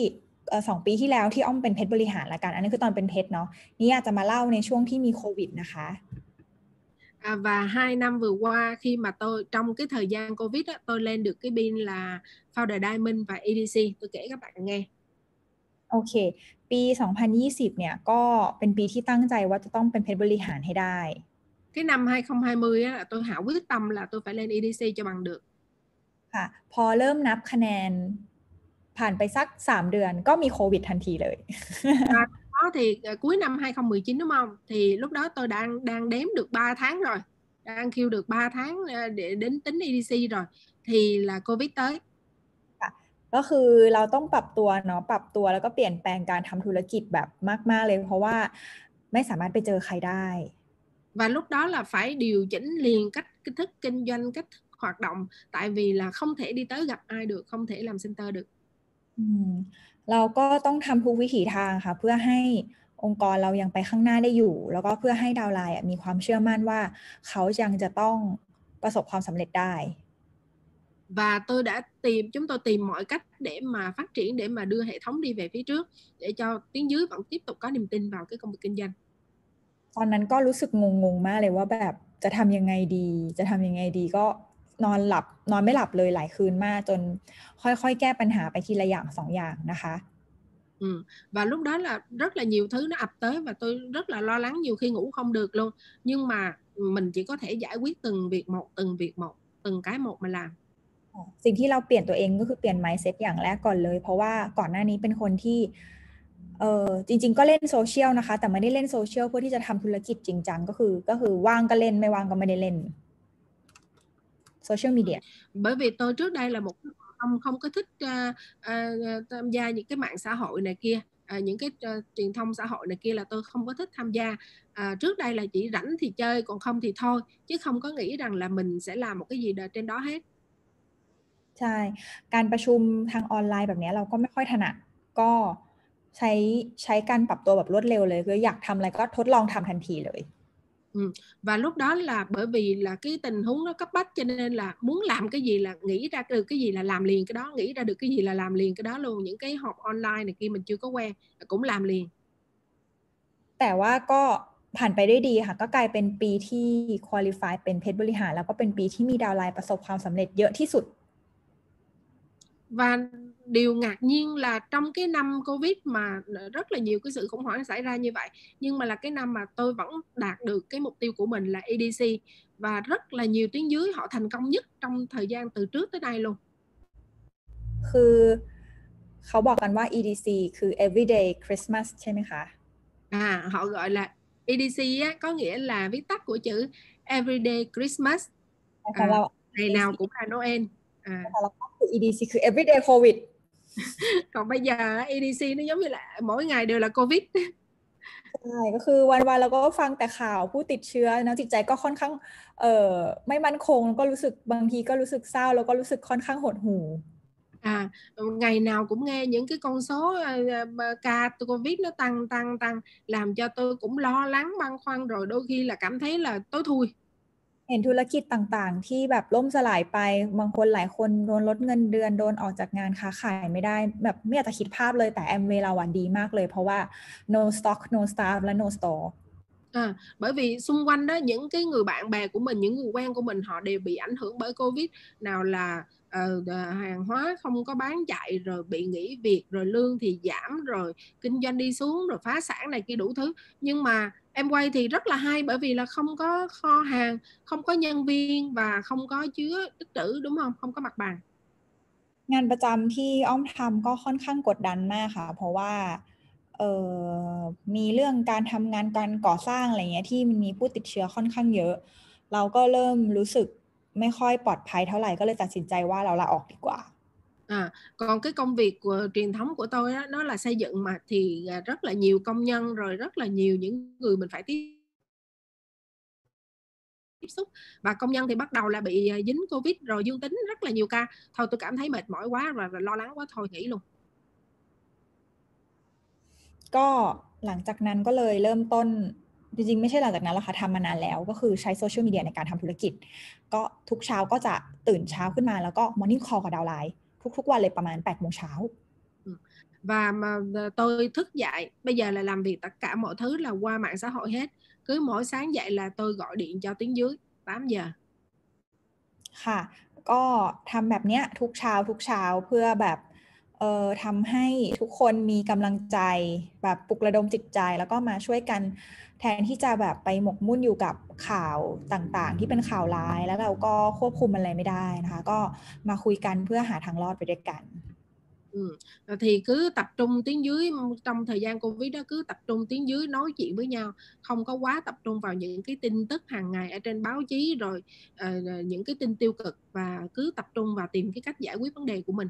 สองปีที่แล้วที่อ้อมเป็นเพชรบริหารละกัน อันนี้คือตอนเป็นเพชรเนาะนี่อาจจะมาเล่าในช่วงที่มีโควิดนะคะ à, và hai năm vừa qua khi mà tôi trong cái thời gian Covid á, tôi lên được cái pin là Founder Diamond và EDC tôi kể các bạn nghe โอเค ปี 2020 เนี่ย ก็เป็นปีที่ตั้งใจว่าจะต้องเป็นเพชรบริหารให้ได้ cái năm 2020 á, là tôi hạ quyết tâm là tôi phải lên EDC cho bằng được ค่ะ พอเริ่มนับคะแนนผ่านไปสัก 3 เดือนก็มีโควิดทันทีเลย đó thì à, cuối năm 2019 đúng không thì lúc đó tôi đang đang đếm được 3 tháng rồi đang kêu được 3 tháng à, để đến tính EDC rồi thì là Covid tới ก็คือเราต้องปรับตัวเนาะปรับตัวแล้วก็เปลี่ยนแปลงการทำธุรกิจแบบมาก ๆ เลย เพราะว่าไม่สามารถไปเจอใครได้ và lúc đó là phải điều chỉnh liền cách cách thức kinh doanh cách thức hoạt động tại vì là không thể đi tới gặp ai được không thể làm center được อืม เราก็ต้องทำทุกวิถีทางค่ะ เพื่อให้องค์กรเรายังไปข้างหน้าได้อยู่ แล้วก็เพื่อให้ดาวน์ไลน์อะมีความเชื่อมั่นว่า เขายังจะต้องประสบความสำเร็จได้ và tôi đã tìm chúng tôi tìm mọi cách để mà phát triển để mà đưa hệ thống đi về phía trước để cho tiếng dưới vẫn tiếp tục có niềm tin vào cái công việc kinh doanh ตอนนั้นก็รู้สึกงงๆมากเลยว่าแบบจะทำยังไงดี จะทำยังไงดีก็ นอนหลับนอนไม่หลับเลยหลายคืนมากจนค่อยๆ แก้ปัญหาไปทีละอย่างสองอย่างนะคะ Ừ. Và lúc đó là rất là nhiều thứ nó ập tới và tôi rất là lo lắng nhiều khi ngủ không được luôn. Nhưng mà mình chỉ có thể giải quyết từng việc một, từng việc một, từng cái một mà làm. สิ่งที่เราเปลี่ยนตัวเองก็คือเปลี่ยน mindset อย่างแรกก่อนเลย เพราะว่าก่อนหน้านี้เป็นคนที่เออจริง ๆ ก็เล่นโซเชียลนะคะ แต่ไม่ได้เล่นโซเชียลเพื่อที่จะทำธุรกิจจริงจังก็คือ ก็คือว่างก็เล่นไม่ว่างก็ไม่ได้เล่น โซเชียลมีเดีย Bởi vì tôi trước đây là một không không có thích uh, uh, tham gia những cái mạng xã hội này kia uh, những cái uh, truyền thông xã hội này kia là tôi không có thích tham gia uh, trước đây là chỉ rảnh thì chơi còn không thì thôi chứ không có nghĩ rằng là mình sẽ làm một cái gì trên đó hết ใช่ การประชุมทางออนไลน์แบบนี้เราก็ไม่ค่อยถนัด ก็ใช้ใช้การปรับตัวแบบรวดเร็วเลยคืออยากทำอะไรก็ทดลองทำทันทีเลย Ừ. và lúc đó là bởi vì là cái tình huống nó cấp bách cho nên là muốn làm cái gì là nghĩ ra được cái gì là làm liền cái đó nghĩ ra được cái gì là làm liền cái đó luôn những cái họp online này kia mình chưa có quen cũng làm liền แต่ว่าก็ผ่านไปได้ดีค่ะก็กลายเป็นปีที่ qualify เป็นเพชรบริหาร แล้วก็เป็นปีที่มีดาวไลน์ประสบความสำเร็จเยอะที่สุด và điều ngạc nhiên là trong cái năm covid mà rất là nhiều cái sự khủng hoảng xảy ra như vậy nhưng mà là cái năm mà tôi vẫn đạt được cái mục tiêu của mình là EDC và rất là nhiều tuyến dưới họ thành công nhất trong thời gian từ trước tới nay luôn คือเขาบอกกันว่า EDC คือ everyday Christmas ใช่ไหมคะ à họ gọi là EDC á, có nghĩa là viết tắt của chữ everyday Christmas à, ngày nào cũng là Noel à. แต่เราก็คือ EDC คือ everyday COVID còn bây giờ EDC nó giống như là mỗi ngày đều là Covid ใช่ก็คือวันๆเราก็ฟังแต่ข่าวผู้ติดเชื้อนะจิตใจก็ค่อนข้างเอ่อไม่มั่นคงก็รู้สึกบางทีก็รู้สึกเศร้าแล้วก็รู้สึกค่อนข้างหดหู่ À, ngày nào cũng nghe những cái con số uh, ca Covid nó tăng tăng tăng làm cho tôi cũng lo lắng băn khoăn rồi đôi khi là cảm thấy là tối thui เห็นธุรกิจต่างๆ ที่แบบล่มสลายไป บางคนหลายคนโดนลดเงินเดือนโดนออกจากงานค้าขายไม่ได้ แบบไม่อยากจะคิดภาพเลยแต่แอมเวลาวันดีมากเลย เพราะว่า no stock no staff และ no store À, bởi vì xung quanh đó những cái người bạn bè của mình những người quen của mình họ đều bị ảnh hưởng bởi covid nào là uh, hàng hóa không có bán chạy rồi bị nghỉ việc rồi lương thì giảm rồi kinh doanh đi xuống rồi phá sản này kia đủ thứ nhưng mà em quay thì rất là hay bởi vì là không có kho hàng không có nhân viên và không có chứa tích trữ đúng không không có mặt bằng งานประจำที่อ้อมทำก็ค่อนข้างกดดันมากค่ะ เพราะว่าเออมีเรื่องการทำงานการก่อสร้างอะไรเงี้ยที่มันมีผู้ติดเชื้อค่อนข้างเยอะ เราก็เริ่มรู้สึกไม่ค่อยปลอดภัยเท่าไหร่ก็เลยตัดสินใจว่าเราลาออกดีกว่า à, còn cái công việc của, truyền thống của tôi đó, nó là xây dựng mà thì à, rất là nhiều công nhân rồi rất là nhiều những người mình phải tiếp tiếp xúc. Và công nhân thì bắt đầu là bị à, dính covid rồi dương tính rất là nhiều ca. Thôi tôi cảm thấy mệt mỏi quá và, và lo lắng quá thôi nghỉ luôn. ก็หลังจากนั้นก็เลยเริ่มต้นจริงๆ ไม่ใช่หลังจากนั้นหรอกค่ะทำมานานแล้ว ก็คือใช้โซเชียลมีเดียในการทำธุรกิจ ก็ทุกเช้าก็จะตื่นเช้าขึ้นมาแล้วก็มอร์นิ่งคอลกับดาวไลน์ ทุกๆวันเลยประมาณ8ปดโมงเช้า và mà tôi thức dậy bây giờ là làm việc tất cả mọi thứ là qua mạng xã hội hết cứ mỗi sáng dậy là tôi gọi điện cho tiếng dưới 8 giờ ค่ะ ก็ทำแบบเนี้ยทุกเช้าทุกเช้าเพื่อแบบเอ่อทำให้ทุกคนมีกำลังใจแบบปลุกระดมจิตใจแล้วก็มาช่วยกัน แทนที่จะแบบไปหมกมุ่นอยู่กับข่าวต่างๆ ที่เป็นข่าวร้ายแล้วเราก็ควบคุมอะไรไม่ได้นะคะ ก็มาคุยกันเพื่อหาทางรอดไปด้วยกัน Ừ. thì cứ tập trung tiếng dưới trong thời gian covid đó cứ tập trung tiếng dưới nói chuyện với nhau không có quá tập trung vào những cái tin tức hàng ngày ở trên báo chí rồi uh, những cái tin tiêu cực và cứ tập trung vào tìm cái cách giải quyết vấn đề của mình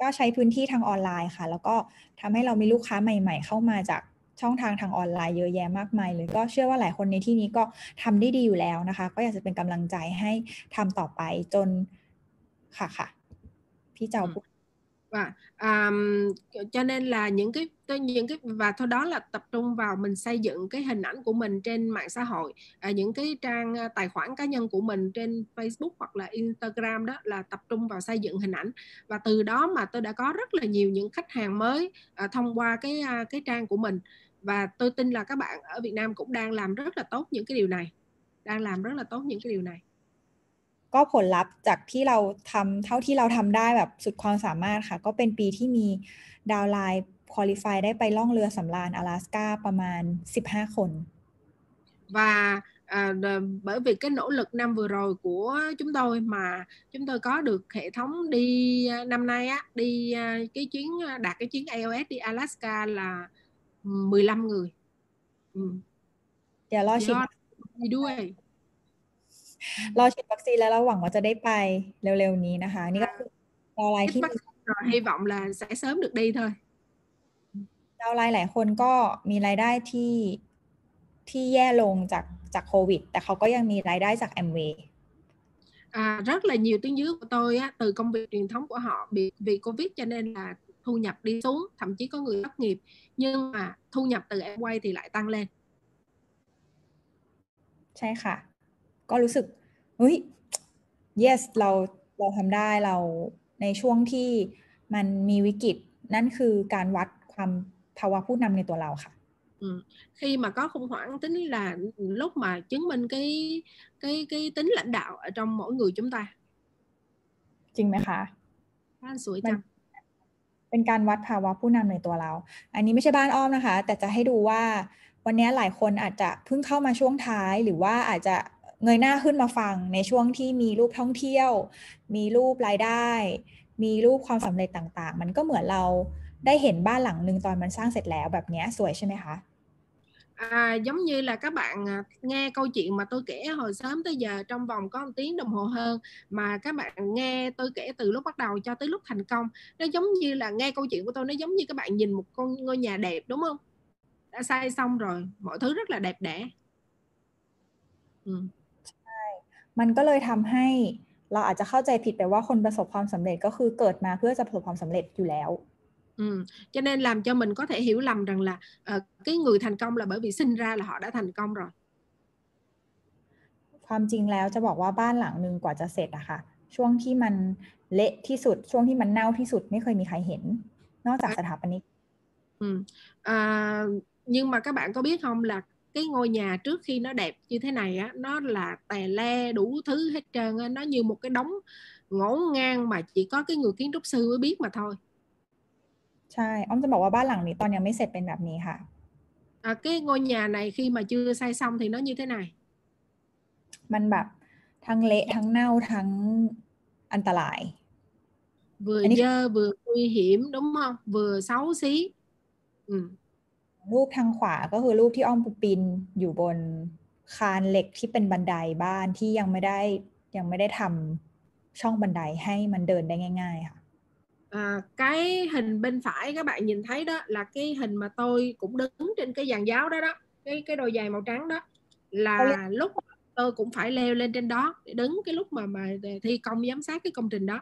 ก็ใช้พื้นที่ทางออนไลน์ค่ะ แล้วก็ทำให้เรามีลูกค้าใหม่ ๆ เข้ามาจาก ช่องทางทางออนไลน์เยอะแยะมากมายเลย ก็เชื่อว่าหลายคนในที่นี้ก็ทำได้ดีอยู่แล้วนะคะ ก็อยากจะเป็นกำลังใจให้ทำต่อไปจนค่ะค่ะพี่เจ้าพูด và um, cho nên là những cái những cái và thôi đó là tập trung vào mình xây dựng cái hình ảnh của mình trên mạng xã hội à, những cái trang à, tài khoản cá nhân của mình trên Facebook hoặc là Instagram đó là tập trung vào xây dựng hình ảnh và từ đó mà tôi đã có rất là nhiều những khách hàng mới à, thông qua cái à, cái trang của mình và tôi tin là các bạn ở Việt Nam cũng đang làm rất là tốt những cái điều này đang làm rất là tốt những cái điều này ก็ผลลัพธ์จากที่เราทำเท่าที่เราทำได้แบบสุดความสามารถค่ะ ก็เป็นปีที่มีดาวไลน์คุริฟายได้ไปล่องเรือสำราญ阿拉斯กาประมาณ 15 คน và à, bởi vì cái nỗ lực năm vừa rồi của chúng tôi mà chúng tôi có được hệ thống đi à, năm nay á đi à, cái chuyến à, đạt cái chuyến AOS đi Alaska là 15 người. Ừ. เดี๋ยวรอฉีด đi đuôi รอฉีดวัคซีนแล้วเราหวังว่าจะได้ไปเร็วๆนี้นะคะ นี่ก็คือดาวไลน์ที่ rồi hy vọng là sẽ sớm được đi thôi ดาวไลน์หลายคนก็มีรายได้ที่ที่แย่ลงจากจากโควิด แต่เขาก็ยังมีรายได้จากแอมเวย์ À, rất là nhiều tiếng dưới của tôi á, từ công việc truyền thống của họ bị vì covid cho nên là thu nhập đi xuống thậm chí có người thất nghiệp nhưng mà thu nhập từ em quay thì lại tăng lên ใช่ค่ะ ก็รู้สึกเฮ้ย yes เราเราทำได้เราในช่วงที่มันมีวิกฤต นั่นคือการวัดความภาวะผู้นำในตัวเราค่ะ Ừ. khi mà có khủng hoảng tính là lúc mà chứng minh cái cái cái tính lãnh đạo ở trong mỗi người chúng ta จริงไหมคะ บ้านสวยจัง เป็นการวัดภาวะผู้นำในตัวเรา อันนี้ไม่ใช่บ้านอ้อมนะคะ แต่จะให้ดูว่าวันนี้หลายคนอาจจะเพิ่งเข้ามาช่วงท้าย หรือว่าอาจจะเงยหน้าขึ้นมาฟังในช่วงที่มีรูปท่องเที่ยว มีรูปรายได้ มีรูปความสำเร็จต่างๆ มันก็เหมือนเราได้เห็นบ้านหลังหนึ่งตอนมันสร้างเสร็จแล้วแบบนี้สวยใช่ไหมคะ À, giống như là các bạn à, nghe câu chuyện mà tôi kể hồi sớm tới giờ trong vòng có một tiếng đồng hồ hơn mà các bạn nghe tôi kể từ lúc bắt đầu cho tới lúc thành công nó giống như là nghe câu chuyện của tôi nó giống như các bạn nhìn một con ngôi nhà đẹp đúng không đã xây xong rồi mọi thứ rất là đẹp đẽ อืมใช่ มันก็เลยทำให้เราอาจจะเข้าใจผิดไปว่าคนประสบความสำเร็จก็คือเกิดมาเพื่อจะประสบความสำเร็จอยู่แล้ว Ừ. cho nên làm cho mình có thể hiểu lầm rằng là uh, cái người thành công là bởi vì sinh ra là họ đã thành công rồi ความจริงแล้วจะบอกว่าบ้านหลังหนึ่งกว่าจะเสร็จอะค่ะ ช่วงที่มันเละที่สุด ช่วงที่มันเน่าที่สุดไม่เคยมีใครเห็น นอกจากสถาปนิก ừ. à, nhưng mà các bạn có biết không là cái ngôi nhà trước khi nó đẹp như thế này á nó là tè le đủ thứ hết trơn á nó như một cái đống ngổn ngang mà chỉ có cái người kiến trúc sư mới biết mà thôi ใช่ อ้อมจะบอกว่าบ้านหลังนี้ตอนยังไม่เสร็จเป็นแบบนี้ค่ะ à, cái ngôi nhà này khi mà chưa xây xong thì nó như thế này มันแบบทั้งเละทั้งเน่าทั้งอันตราย vừa Anh ấy- dơ vừa nguy hiểm đúng không vừa xấu xí ừ. รูปทางขวาก็คือรูปที่อ้อมปีนอยู่บนคานเหล็กที่เป็นบันไดบ้านที่ยังไม่ได้ยังไม่ได้ทำช่องบันไดให้มันเดินได้ง่าย ๆ ค่ะ à, cái hình bên phải các bạn nhìn thấy đó là cái hình mà tôi cũng đứng trên cái giàn giáo đó đó cái cái đôi giày màu trắng đó là lúc tôi cũng phải leo lên trên đó để đứng cái lúc mà mà thi công giám sát cái công trình đó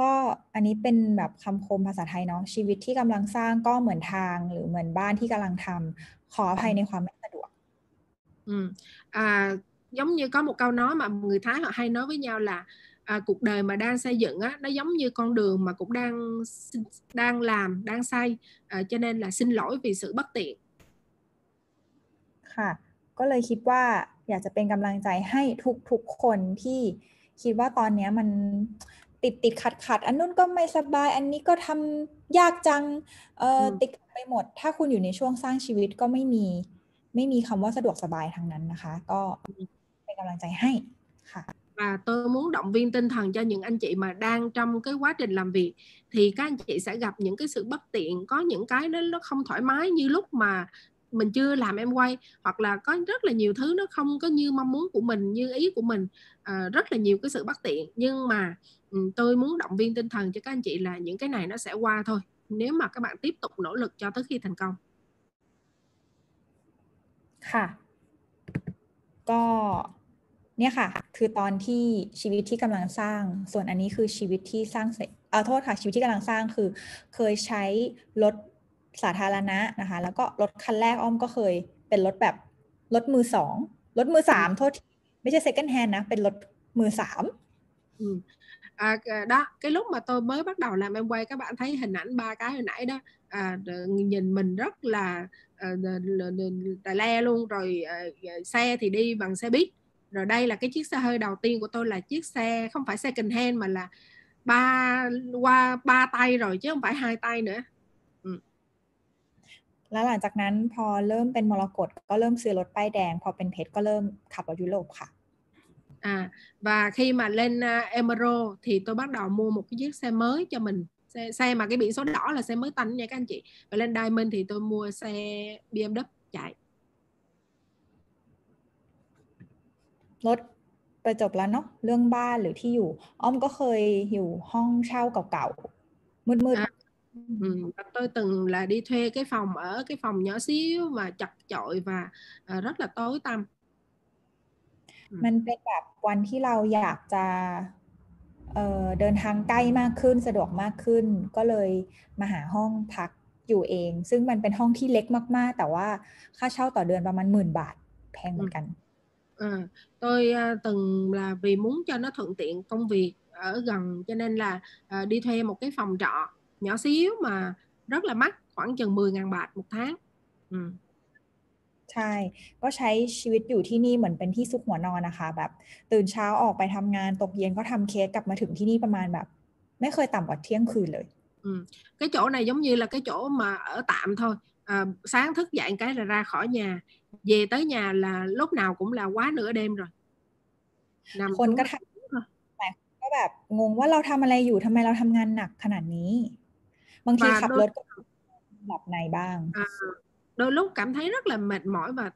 ก็อันนี้เป็นแบบคำคมภาษาไทยเนาะชีวิตที่กำลังสร้างก็เหมือนทางหรือเหมือนบ้านที่กำลังทำขออภัยในความไม่สะดวก ừ. à, giống như có một câu nói mà người Thái họ hay nói với nhau là à, cuộc đời mà đang xây dựng á nó giống như con đường mà cũng đang đang làm đang xây à, cho nên là xin lỗi vì sự bất tiện ค่ะ ก็เลยคิดว่าอยากจะเป็นกำลังใจให้ทุกๆคนที่คิดว่าตอนเนี้ยมันติดติดขัดขัดอันนู้นก็ไม่สบาย อันนี้ก็ทำยากจังเอออืมติดขัดไปหมด ถ้าคุณอยู่ในช่วงสร้างชีวิตก็ไม่มี ไม่มีคำว่าสะดวกสบายทางนั้นนะคะ ก็เป็นกำลังใจให้ค่ะ và tôi muốn động viên tinh thần cho những anh chị mà đang trong cái quá trình làm việc thì các anh chị sẽ gặp những cái sự bất tiện có những cái nó nó không thoải mái như lúc mà mình chưa làm em quay hoặc là có rất là nhiều thứ nó không có như mong muốn của mình như ý của mình à, rất là nhiều cái sự bất tiện nhưng mà ừ, tôi muốn động viên tinh thần cho các anh chị là những cái này nó sẽ qua thôi nếu mà các bạn tiếp tục nỗ lực cho tới khi thành công ค่ะ ก็ เนี่ยค่ะ คือตอนที่ชีวิตที่กำลังสร้าง ส่วนอันนี้คือชีวิตที่สร้างเสร็จเอาโทษค่ะชีวิตที่กำลังสร้างคือ เคยใช้รถสาธารณะนะคะ แล้วก็รถคันแรกอ้อมก็เคย เป็นรถแบบรถมือสองรถมือสามโทษไม่ใช่ second hand นะเป็นรถมือสาม ừ. à, đó cái lúc mà tôi mới bắt đầu làm em quay các bạn thấy hình ảnh ba cái hồi nãy đó à, nhìn mình rất là tài le luôn rồi à, xe thì đi bằng xe buýt rồi đây là cái chiếc xe hơi đầu tiên của tôi là chiếc xe không phải second hand mà là ba qua ba tay rồi chứ không phải hai tay nữa แล้วหลังจากนั้นพอเริ่มเป็นมรกตก็เริ่มซื้อรถป้ายแดง พอเป็นเพชรก็เริ่มขับรถยุโรปค่ะ à và khi mà lên uh, Emerald thì tôi bắt đầu mua một cái chiếc xe mới cho mình xe, xe mà cái biển số đỏ là xe mới tanh nha các anh chị và lên Diamond thì tôi mua xe BMW chạy รถไปจบแล้วเนาะเรื่องบ้านหรือที่อยู่ อ้อมก็เคยอยู่ห้องเช่าเก่าๆมืดๆ Ừ, tôi từng là đi thuê cái phòng ở cái phòng nhỏ xíu mà chật chội và uh, rất là tối tăm มันเป็นแบบวันที่เราอยากจะเเดินทางใกล้มากขึ้นสะดวกมากขึ้น ก็เลยมาหาห้องพักอยู่เอง ซึ่งมันเป็นห้องที่เล็กมากๆ แต่ว่าค่าเช่าต่อเดือนประมาณหมื่นบาทแพงเหมือนกัน À, tôi uh, từng là vì muốn cho nó thuận tiện công việc ở gần cho nên là uh, đi thuê một cái phòng trọ nhỏ xíu mà rất là mắc khoảng chừng 10.000 bạc một tháng อืมใช่ ก็ใช้ชีวิตอยู่ที่นี่เหมือนเป็นที่ซุกหัวนอนนะคะ แบบ ตื่นเช้าออกไปทำงานตกเย็นก็ทำเคสกลับมาถึงที่นี่ประมาณแบบ ไม่เคยต่ำกว่าเที่ยงคืนเลย ừ. cái chỗ này giống như là cái chỗ mà ở tạm thôi à, sáng thức dậy cái là ra khỏi nhà về tới nhà là lúc nào cũng là quá nửa đêm rồi คนก็ทำแต่ก็แบบงงว่าเราทำอะไรอยู่ทำไมเราทำงานหนักขนาดนี้บางทีขับรถก็หลับในบ้าง à, đôi lúc cảm thấy rất là mệt mỏi và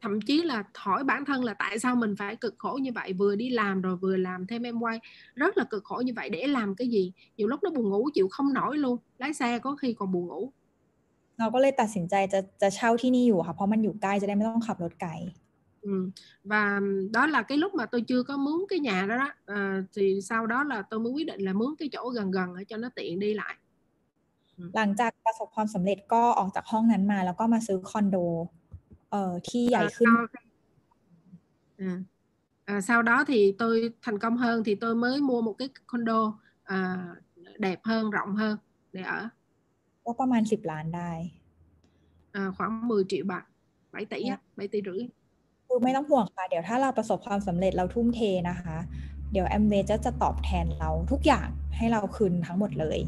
thậm chí là hỏi bản thân là tại sao mình phải cực khổ như vậy vừa đi làm rồi vừa làm thêm em quay rất là cực khổ như vậy để làm cái gì nhiều lúc nó buồn ngủ chịu không nổi luôn lái xe có khi còn buồn ngủ เราก็เลยตัดสินใจจะจะเช่าที่นี่อยู่ค่ะเพราะมันอยู่ใกล้จะได้ไม่ต้องขับรถไกล Ừ. và đó là cái lúc mà tôi chưa có mướn cái nhà đó đó à, thì sau đó là tôi mới quyết định là mướn cái chỗ gần gần để cho nó tiện đi lại หลังจากประสบความสำเร็จก็ออกจากห้องนั้นมา แล้วก็มาซื้อคอนโดเอ่อที่ใหญ่ขึ้น à, à, sau đó thì tôi thành công hơn thì tôi mới mua một cái condo à, đẹp hơn rộng hơn để ở ก็ประมาณสิบล้านได้ à, khoảng 10 triệu bạc 7 tỷ á 7 tỷ rưỡi คือไม่ต้องห่วงค่ะ เดี๋ยวถ้าเราประสบความสำเร็จเราทุ่มเทนะคะ เดี๋ยวแอมเวจะจะตอบแทนเราทุกอย่างให้เราคืนทั้งหมดเลย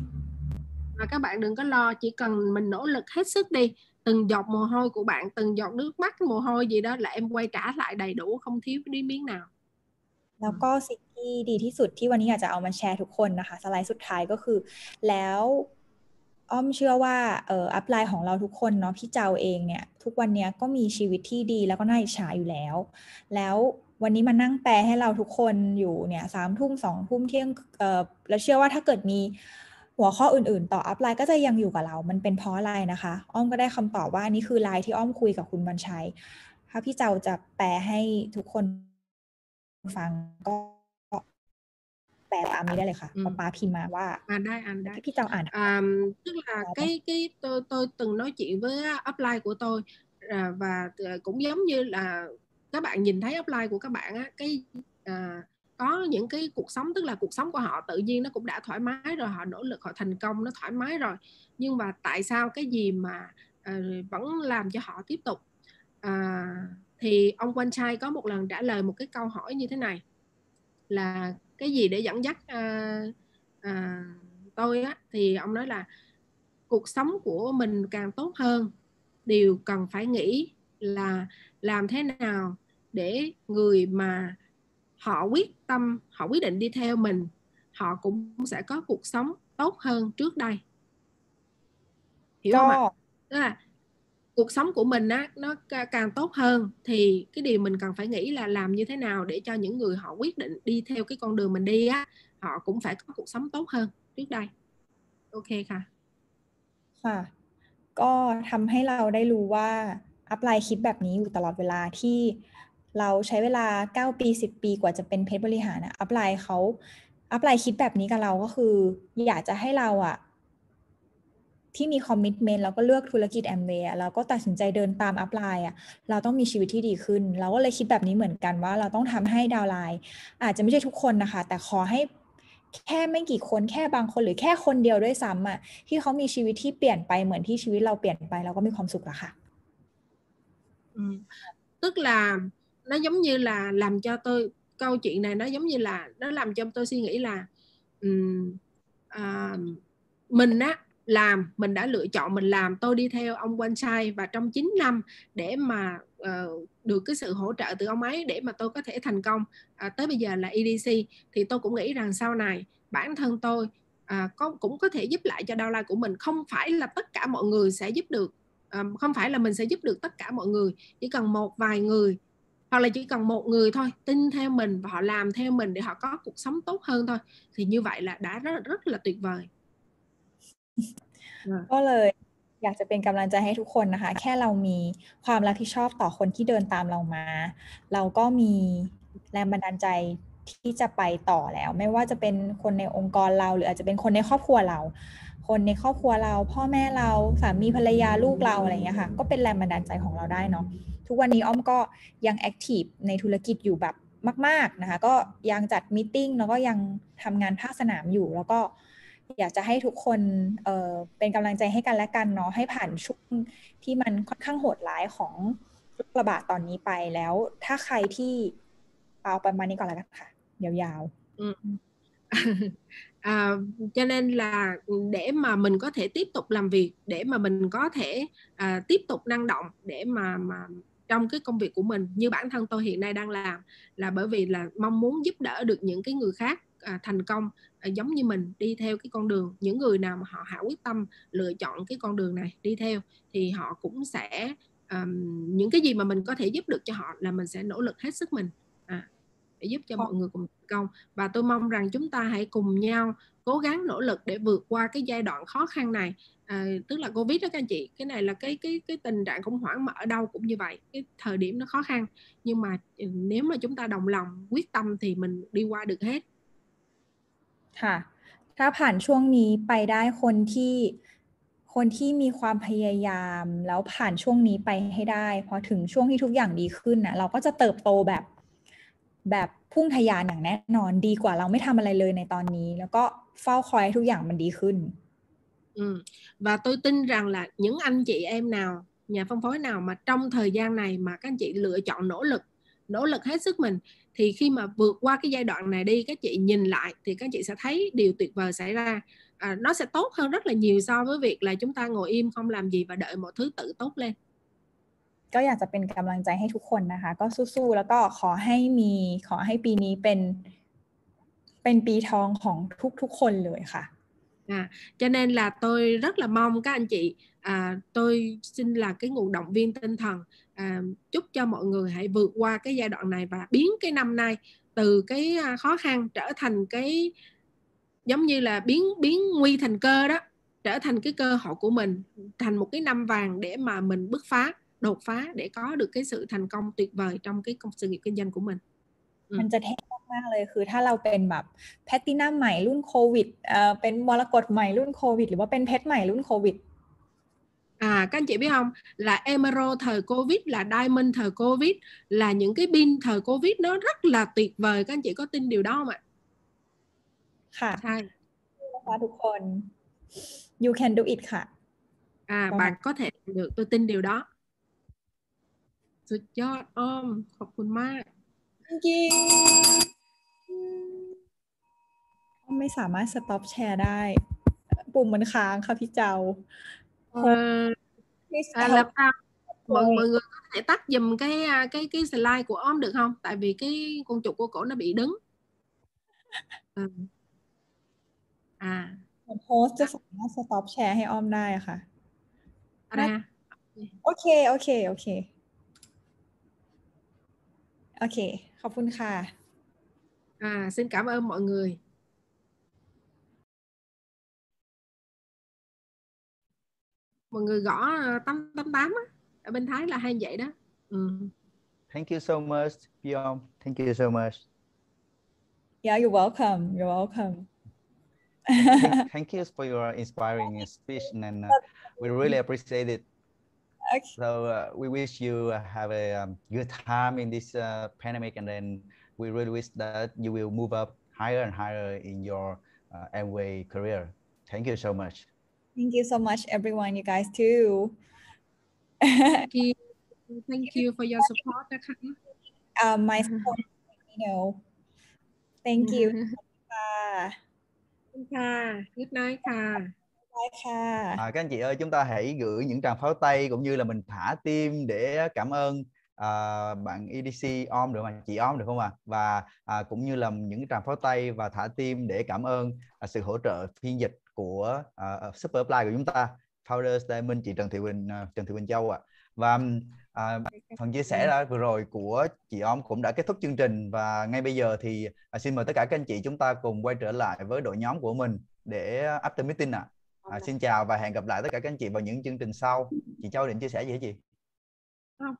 và các bạn đừng có lo chỉ cần mình nỗ lực hết sức đi từng giọt mồ hôi của bạn từng giọt nước mắt mồ hôi gì đó là em quay trả lại đầy đủ không thiếu đi miếng nào แล้วก็สิ่งที่ดีที่สุดที่วันนี้อยากจะเอามาแชร์ทุกคนนะคะ สไลด์สุดท้ายก็คือ แล้ว อ้อมเชื่อว่าเอ่ออัพไลน์ของเราทุกคนเนาะพี่เจ้าเองเนี่ยทุกวันนี้ก็มีชีวิตที่ดีแล้วก็น่าอิจฉาอยู่แล้ว แล้ววันนี้มานั่งแปลให้เราทุกคนอยู่เนี่ยสามทุ่มสองทุ่มเที่ยงเอ่อแล้วเชื่อว่าถ้าเกิดมีหัวข้ออื่นๆ ต่ออัพไลน์ก็จะยังอยู่กับเรา มันเป็นเพราะอะไรนะคะ อ้อมก็ได้คำตอบว่านี่คือไลน์ที่อ้อมคุยกับคุณบัญชัย ถ้าพี่เจ้าจะแปลให้ทุกคนฟังก็ แปลตามนี้ได้เลยค่ะป้าป้าพิมพ์มาว่า อ่านได้อ่านได้ พี่เจ้าอ่าน à, tức là cái cái tôi tôi từng nói chuyện với upline của tôi à, và cũng giống như là các bạn nhìn thấy upline của các bạn á cái à, có những cái cuộc sống tức là cuộc sống của họ tự nhiên nó cũng đã thoải mái rồi họ nỗ lực họ thành công nó thoải mái rồi nhưng mà tại sao cái gì mà uh, vẫn làm cho họ tiếp tục uh, thì ông quan trai có một lần trả lời một cái câu hỏi như thế này là cái gì để dẫn dắt uh, uh, tôi á thì ông nói là cuộc sống của mình càng tốt hơn. Điều cần phải nghĩ là làm thế nào để người mà họ quyết tâm họ quyết định đi theo mình họ cũng sẽ có cuộc sống tốt hơn trước đây. Hiểu không ạ? Tức là cuộc sống của mình á nó càng tốt hơn thì cái điều mình cần phải nghĩ là làm như thế nào để cho những người họ quyết định đi theo cái con đường mình đi á họ cũng phải có cuộc sống tốt hơn trước đây ok ค่ะค่ะก็ทำให้เราได้รู้ว่าอัพไลน์คิดแบบนี้อยู่ตลอดเวลาที่เราใช้เวลา 9 ปี 10 ปีกว่าจะเป็นเพชรบริหารนะอัพไลน์เขา อัพไลน์คิดแบบนี้กับเราก็คือ อยากจะให้เราอะ ที่มีคอมมิชเมนต์แล้วก็เลือกธุรกิจแอมเวย์เราก็ตัดสินใจเดินตามอัพไลน์อะเราต้องมีชีวิตที่ดีขึ้น เราก็เลยคิดแบบนี้เหมือนกันว่าเราต้องทำให้ดาวไลน์อาจจะไม่ใช่ทุกคนนะคะ แต่ขอให้แค่ไม่กี่คนแค่บางคนหรือแค่คนเดียวด้วยซ้ำอะที่เขามีชีวิตที่เปลี่ยนไปเหมือนที่ชีวิตเราเปลี่ยนไปเราก็มีความสุขล้วค่ะ ừ. tức là nó giống như là làm cho tôi câu chuyện này nó giống như là nó làm cho tôi suy nghĩ là um, à, mình á làm mình đã lựa chọn mình làm tôi đi theo ông quan sai. Và trong 9 năm để mà uh, được cái sự hỗ trợ từ ông ấy để mà tôi có thể thành công uh, tới bây giờ là EDC thì tôi cũng nghĩ rằng sau này bản thân tôi uh, có cũng có thể giúp lại cho downline của mình. Không phải là tất cả mọi người sẽ giúp được uh, không phải là mình sẽ giúp được tất cả mọi người. Chỉ cần một vài người hoặc là chỉ cần một người thôi tin theo mình và họ làm theo mình để họ có cuộc sống tốt hơn thôi thì như vậy là đã rất rất là tuyệt vời. ก็เลยอยากจะเป็นกำลังใจให้ทุกคนนะคะ แค่เรามีความรับผิดชอบต่อคนที่เดินตามเรามา เราก็มีแรงบันดาลใจที่จะไปต่อแล้ว ไม่ว่าจะเป็นคนในองค์กรเรา หรืออาจจะเป็นคนในครอบครัวเรา คนในครอบครัวเรา พ่อแม่เราสามีภรรยาลูกเราอะไรเงี้ยค่ะ ก็เป็นแรงบันดาลใจของเราได้เนาะทุกวันนี้อ้อมก็ยังแอคทีฟในธุรกิจอยู่แบบมาก ๆนะคะ ก็ยังจัดมิ팅แล้วก็ยังทำงานภาคสนามอยู่แล้วก็ อยากจะให้ทุกคนเเป็นกำลังใจให้กันและกันเนาะให้ผ่านช่วงที่มันค่อนข้างโหดร้ายของโรคระบาดตอนนี้ไปแล้ว ถ้าใครที่เอาประมาณนี้ก่อนแล้วกันค่ะยาวๆ À, cho nên là để mà mình có thể tiếp tục làm việc để mà mình có thể à, tiếp tục năng động để mà mà trong cái công việc của mình như bản thân tôi hiện nay đang làm là bởi vì là mong muốn giúp đỡ được những cái người khác à, thành công à, giống như mình đi theo cái con đường những người nào mà họ hảo quyết tâm lựa chọn cái con đường này đi theo thì họ cũng sẽ um, những cái gì mà mình có thể giúp được cho họ là mình sẽ nỗ lực hết sức mình à, để giúp cho mọi người cùng thành công. Và tôi mong rằng chúng ta hãy cùng nhau cố gắng nỗ lực để vượt qua cái giai đoạn khó khăn này. À, tức là covid đó các anh chị cái này là cái cái cái tình trạng khủng hoảng mà ở đâu cũng như vậy cái thời điểm nó khó khăn. Nhưng mà ừ, nếu mà chúng ta đồng lòng quyết tâm thì mình đi qua được hết ค่ะ ถ้าผ่านช่วงนี้ไปได้คนที่คนที่มีความพยายาม แล้วผ่านช่วงนี้ไปให้ได้ พอถึงช่วงที่ทุกอย่างดีขึ้นนะเราก็จะเติบโตแบบแบบพุ่งทยานอย่างแน่นอนดีกว่าเราไม่ทำอะไรเลยในตอนนี้ แล้วก็เฝ้าคอยให้ทุกอย่างมันดีขึ้น Ừ. Và tôi tin rằng là những anh chị em nào, nhà phân phối nào mà trong thời gian này mà các anh chị lựa chọn nỗ lực, nỗ lực hết sức mình thì khi mà vượt qua cái giai đoạn này đi các chị nhìn lại thì các chị sẽ thấy điều tuyệt vời xảy ra à, nó sẽ tốt hơn rất là nhiều so với việc là chúng ta ngồi im không làm gì và đợi mọi thứ tự tốt lên ก็อยากจะเป็นกำลังใจให้ทุกคนนะคะก็สู้ๆแล้วก็ขอให้มีขอให้ปีนี้เป็นเป็นปีทองของทุกๆคนเลยค่ะ À, cho nên là tôi rất là mong các anh chị à, tôi xin là cái nguồn động viên tinh thần à, chúc cho mọi người hãy vượt qua cái giai đoạn này và biến cái năm nay từ cái à, khó khăn trở thành cái giống như là biến biến nguy thành cơ đó trở thành cái cơ hội của mình thành một cái năm vàng để mà mình bứt phá đột phá để có được cái sự thành công tuyệt vời trong cái công sự nghiệp kinh doanh của mình มันจะเท่มากเลยคือถ้าเราเป็นแบบแพตตินัมใหม่รุ่นโควิดเอ่อเป็นมรกตใหม่รุ่นโควิดหรือว่าเป็นเพชรใหม่รุ่นโควิด À, các anh chị biết không là emerald thời covid là diamond thời covid là những cái pin thời covid nó rất là tuyệt vời các anh chị có tin điều đó không ạ? ค่ะใช่นะคะทุกคน you can do it ค่ะ À, bạn có thể được tôi tin điều đó สุดยอดอ้อมขอบคุณมากจริงไม่สามารถสต็อปแชร์ได้ ปุ่มมันค้างค่ะพี่เจ้า à, làm sao mọi mọi người có thể tắt dùm cái à, cái cái slide của om được không tại vì cái con chuột của cổ nó bị đứng ừ. à โฮสจะสามารถสต็อปแชร์ให้อ้อมได้ค่ะโอเคโอเคโอเคโอเค ขอบคุณค่ะ À, xin cảm ơn mọi người. Mọi người gõ 888 á, ở bên Thái là hay vậy đó. Ừ. Thank you so much, Piom. Thank you so much. Yeah, you're welcome. You're welcome. thank, thank you for your inspiring speech, and uh, we really appreciate it. Okay. So uh, we wish you have a um, good time in this uh, pandemic, and then we really wish that you will move up higher and higher in your uh, Amway career. Thank you so much. Thank you so much, everyone. You guys too. Thank you. Thank you for your support. Um, my support, you know. Thank you. ค่ะ Good night ค่ะ À, các anh chị ơi chúng ta hãy gửi những tràng pháo tay cũng như là mình thả tim để cảm ơn à, bạn EDC Om được mà chị Om được không ạ à? và à, cũng như là những tràng pháo tay và thả tim để cảm ơn à, sự hỗ trợ phiên dịch của à, Superfly của chúng ta Founders Diamond chị Trần Thị Quỳnh à, Trần Thị Quỳnh Châu ạ à. và à, phần chia sẻ đã vừa rồi của chị Om cũng đã kết thúc chương trình và ngay bây giờ thì à, xin mời tất cả các anh chị chúng ta cùng quay trở lại với đội nhóm của mình để after meeting ạ. À. À, xin chào và hẹn gặp lại tất cả các anh chị vào những chương trình sau. Chị Châu định chia sẻ gì hả chị? Không,